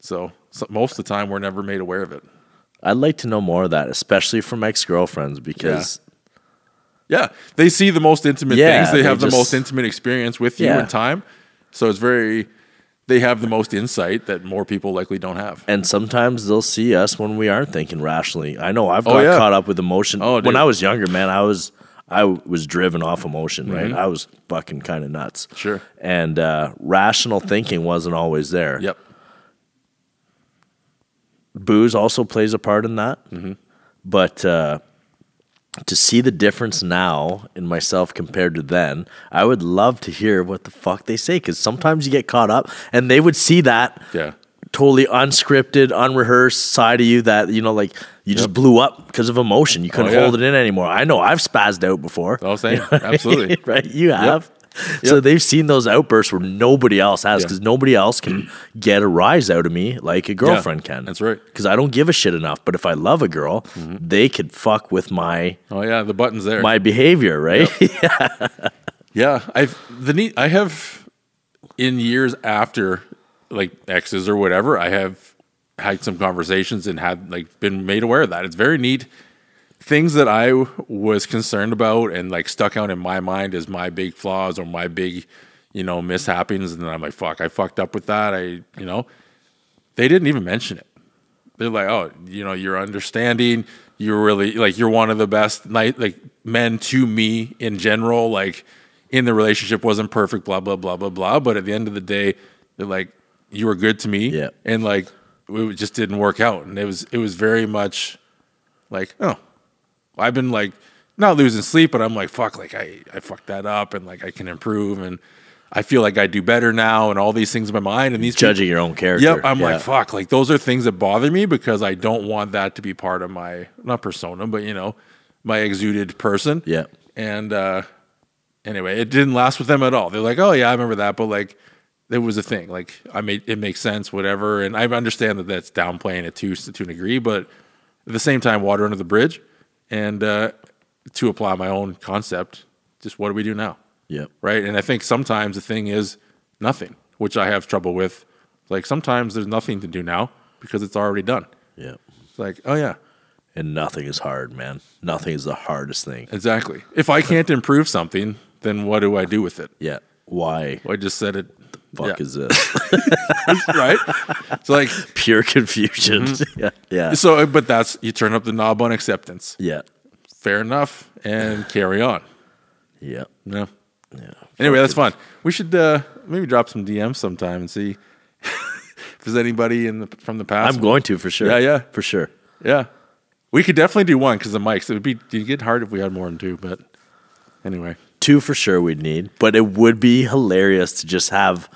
So, so most of the time, we're never made aware of it. I'd like to know more of that, especially from ex girlfriends, because Yeah, they see the most intimate Yeah, things. They, they have the most intimate experience with you Yeah. in time. So it's very. They have the most insight that more people likely don't have. and sometimes they'll see us when we aren't thinking rationally. I know I've Oh, got yeah. caught up with emotion. Oh, when. I was younger, man, I was I was driven off emotion, right? Mm-hmm. I was fucking kind of nuts. Sure. And uh, rational thinking wasn't always there. Yep. booze also plays a part in that. But uh, to see the difference now in myself compared to then, I would love to hear what the fuck they say because sometimes you get caught up and they would see that Yeah. totally unscripted, unrehearsed side of you that, you know, like you just blew up because of emotion. You couldn't Oh, yeah. hold it in anymore. I know I've spazzed out before. Oh, same. You know what I mean? Absolutely. right? You have. So they've seen those outbursts where nobody else has Yeah. because nobody else can get a rise out of me like a girlfriend can. that's right. Mm-hmm. Because I don't give a shit enough. But if I love a girl, they could fuck with my Oh yeah, the button's there. my behavior, right? Yeah, I've the neat. I have in years after like exes or whatever. I have had some conversations and had like been made aware of that. It's very neat. Things that I was concerned about and like stuck out in my mind as my big flaws or my big, you know, mishappens, and then I'm like, fuck, I fucked up with that. I, you know, they didn't even mention it. They're like, oh, you know, you're understanding. You're really like you're one of the best night like men to me in general. Like in the relationship wasn't perfect, blah blah blah blah blah. But at the end of the day, they're like, you were good to me, Yeah. and like it just didn't work out. And it was it was very much like, oh, I've been like not losing sleep, but I'm like, fuck, like I I fucked that up, and like I can improve, and I feel like I do better now, and all these things in my mind, and these people- Judging your own character. Yep, I'm Yeah. like fuck. Like those are things that bother me because I don't want that to be part of my not persona, but you know, my exuded person. Yeah. And uh anyway, it didn't last with them at all. They're like, "Oh yeah, I remember that," but like it was a thing. Like I made it makes sense, whatever. And I understand that that's downplaying it to to an degree, but at the same time, water under the bridge. And uh to apply my own concept, just what do we do now? Yeah. right? And I think sometimes the thing is nothing, which I have trouble with. Like sometimes there's nothing to do now because it's already done. Yeah. It's like, oh yeah, And nothing is hard, man. Nothing is the hardest thing. exactly. If I can't improve something, then what do I do with it? Yeah. Why Well, I just said it. Fuck yeah. is this? right? It's like Pure confusion. Mm-hmm. Yeah. Yeah. so, but that's you turn up the knob on acceptance. Yeah. Fair enough, and carry on. Yeah. No. Yeah. Anyway, that's fun. We should uh, maybe drop some DMs sometime and see if there's anybody in the, from the past. I'm going to for sure. Yeah, yeah. For sure. Yeah, we could definitely do one because the mics. It would be it'd get hard if we had more than two. But anyway, Two for sure we'd need, but it would be hilarious to just have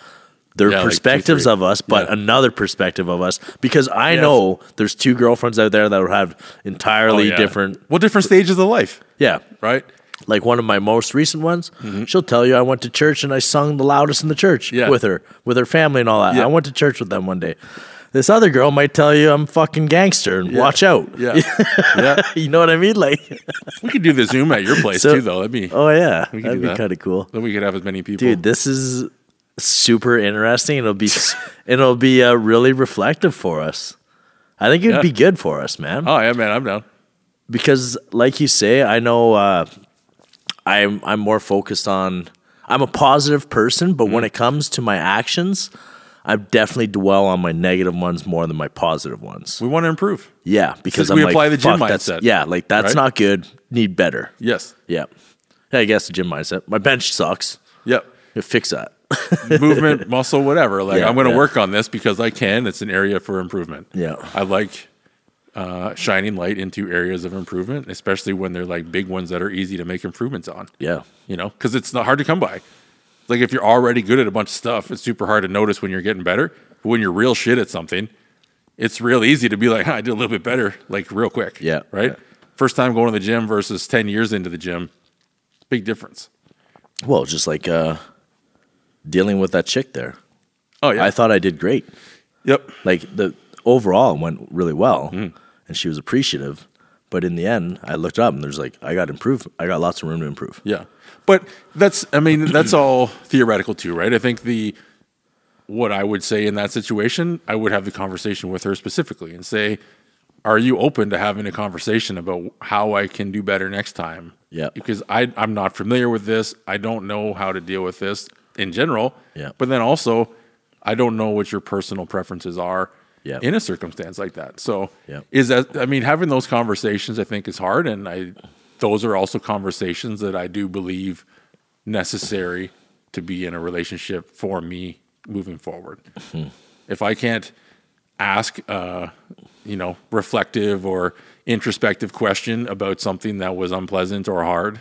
their Yeah, like two, perspectives three. of us, but Yeah. another perspective of us. Because I Yes. know there's two girlfriends out there that would have entirely Oh, yeah. different. well, different stages of life, Yeah. right? Like one of my most recent ones, mm-hmm. she'll tell you I went to church and I sung the loudest in the church Yeah. with her, with her family and all that. Yeah. I went to church with them one day. This other girl might tell you I'm fucking gangster and watch out. Yeah, yeah. you know what I mean? Like, We could do the Zoom at your place So- too, though. That'd be oh yeah, We could that'd be that. kind of cool. then we could have as many people. Dude, this is super interesting. It'll be it'll be uh, really reflective for us. I think it'd Yeah. be good for us, man. oh yeah, man, I'm down. Because, like you say, I know uh, I'm I'm more focused on. I'm a positive person, but Mm-hmm. when it comes to my actions, I definitely dwell on my negative ones more than my positive ones. We want to improve. Yeah, because Since I'm we like, apply the gym mindset, Yeah, like that's right? not good. Need better. Yes. Yeah. Yeah, I guess the gym mindset. My bench sucks. Yep. You fix that. Movement, muscle, whatever. Like Yeah, I'm going to yeah. work on this because I can. It's an area for improvement. Yeah. I like uh, shining light into areas of improvement, especially when they're like big ones that are easy to make improvements on. Yeah. you know, because it's not hard to come by. Like if you're already good at a bunch of stuff, it's super hard to notice when you're getting better. But when you're real shit at something, it's real easy to be like, "Huh, I did a little bit better, like real quick. Yeah, Right. yeah. First time going to the gym versus 10 years into the gym, big difference. Well, just like uh, dealing with that chick there. Oh, yeah. I thought I did great. yep. Like the overall went really well, Mm. and she was appreciative. But in the end, I looked up and there's like I got to improve. I got lots of room to improve. Yeah. But that's, I mean, that's all theoretical too, right? I think the, what I would say in that situation, I would have the conversation with her specifically and say, are you open to having a conversation about how I can do better next time? Yeah. Because I, I'm not familiar with this. I don't know how to deal with this in general. Yeah. But then also, I don't know what your personal preferences are Yeah. in a circumstance like that. So Yeah. is that, I mean, having those conversations, I think is hard. And I, those are also conversations that I do believe necessary to be in a relationship for me moving forward. Hmm. If I can't ask, uh, you know, reflective or introspective question about something that was unpleasant or hard.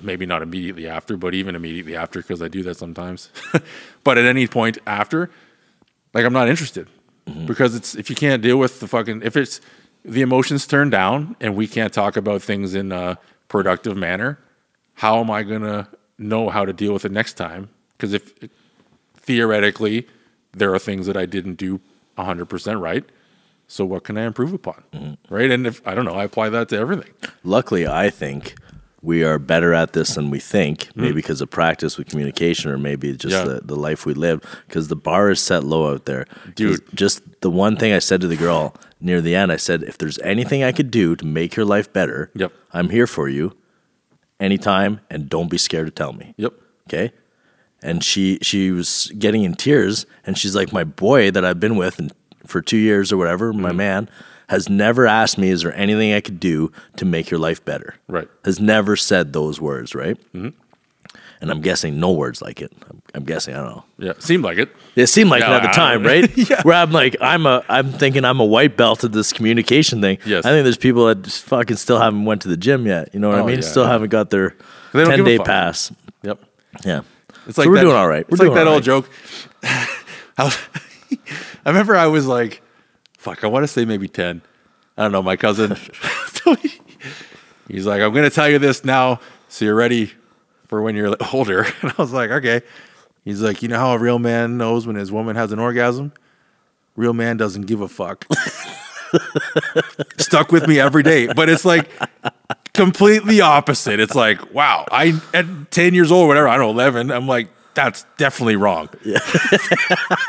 Maybe not immediately after, but even immediately after, because I do that sometimes. but at any point after, like I'm not interested Mm-hmm. because it's if you can't deal with the fucking if it's the emotions turned down and we can't talk about things in a productive manner, how am I gonna know how to deal with it next time? Because if theoretically there are things that I didn't do 100% right, so what can I improve upon? Mm-hmm. Right? And if I don't know, I apply that to everything. Luckily, I think we are better at this than we think, hmm. maybe because of practice with communication or maybe just Yeah. the, the life we live, because the bar is set low out there. Dude. Just the one thing I said to the girl near the end, I said, if there's anything I could do to make your life better, Yep. I'm here for you anytime and don't be scared to tell me. Yep. Okay. And she she was getting in tears and she's like, My boy that I've been with for two years or whatever, my hmm. man, has never asked me, is there anything I could do to make your life better? Right. Has never said those words, right? Mm-hmm. And I'm guessing no words like it. I'm, I'm guessing, I don't know. Yeah. Seemed like it. It seemed like it at the time, right? Yeah. Where I'm like, I'm a, I'm thinking I'm a white belt at this communication thing. Yes. I think there's people that just fucking still haven't went to the gym yet. You know what I Oh, mean? yeah, still yeah. haven't got their They don't ten give a day fuck. pass. Yep. Yeah. It's like we're that- doing all right. We're It's like doing that all old joke. I, was- I remember I was like, fuck, I want to say maybe 10. I don't know. My cousin, he's like, I'm going to tell you this now so you're ready for when you're older. And I was like, okay. He's like, you know how a real man knows when his woman has an orgasm? Real man doesn't give a fuck. Stuck with me every day. But it's like completely opposite. It's like, wow, I at 10 years old, whatever, I don't know, 11, I'm like, that's definitely wrong.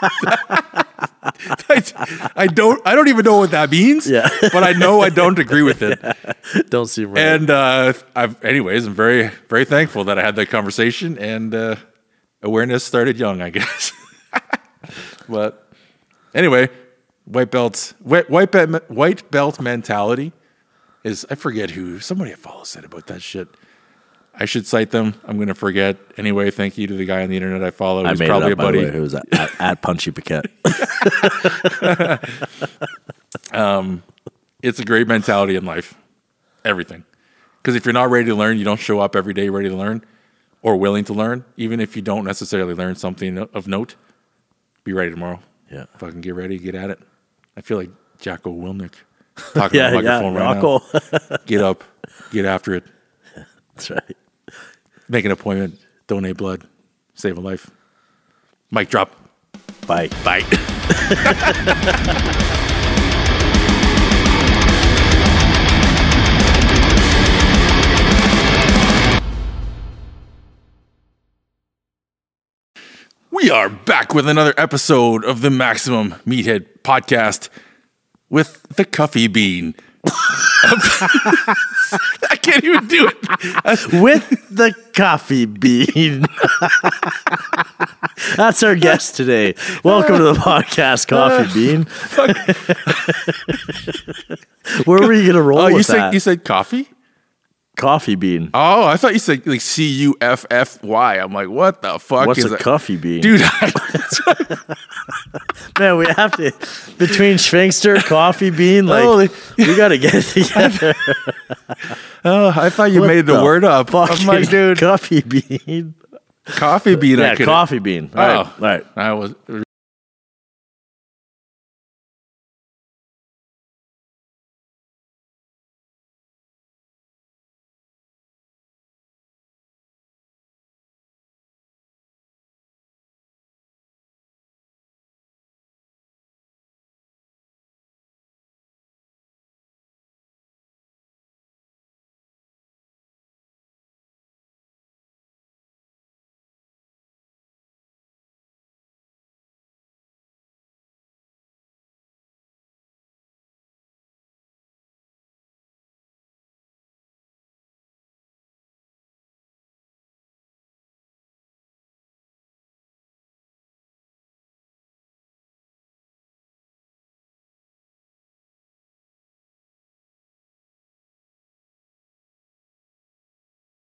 I, I don't I don't even know what that means. Yeah. but I know I don't agree with it. Don't seem right. And uh, I've, anyways, I'm very very thankful that I had that conversation and uh, awareness started young, I guess. but anyway, white belts, white white belt, white belt mentality is I forget who somebody I follow said about that shit. I should cite them. I'm going to forget. Anyway, thank you to the guy on the internet I follow. I He's made probably it up, a buddy. way. Was at, at, Punchy Paquette. Um, it's a great mentality in life. Everything. Because if you're not ready to learn, you don't show up every day ready to learn or willing to learn, even if you don't necessarily learn something of note, be ready tomorrow. Yeah. Fucking get ready, get at it. I feel like Jocko Willink talking Yeah, on the yeah. microphone right Rocco. now. Get up, get after it, That's right. Make an appointment, donate blood, save a life. Mic drop. Bye. Bye. We are back with another episode of the Maximum Meathead podcast with the Cuffy Bean. I can't even do it. With the coffee bean. That's our guest today. Welcome to the podcast, Coffee uh, Bean. Where were you gonna roll Oh, with you that? said you said coffee? Coffee bean. Oh, I thought you said like C U F F Y. I'm like, what the fuck What's is a that? coffee bean? Dude, I, Man, we have to between Schwingster, coffee bean, like Holy- we gotta get it together. oh, I thought you What made the, word up. I'm like, dude, coffee bean. coffee bean. Yeah, coffee bean. All right, Oh, all right. I was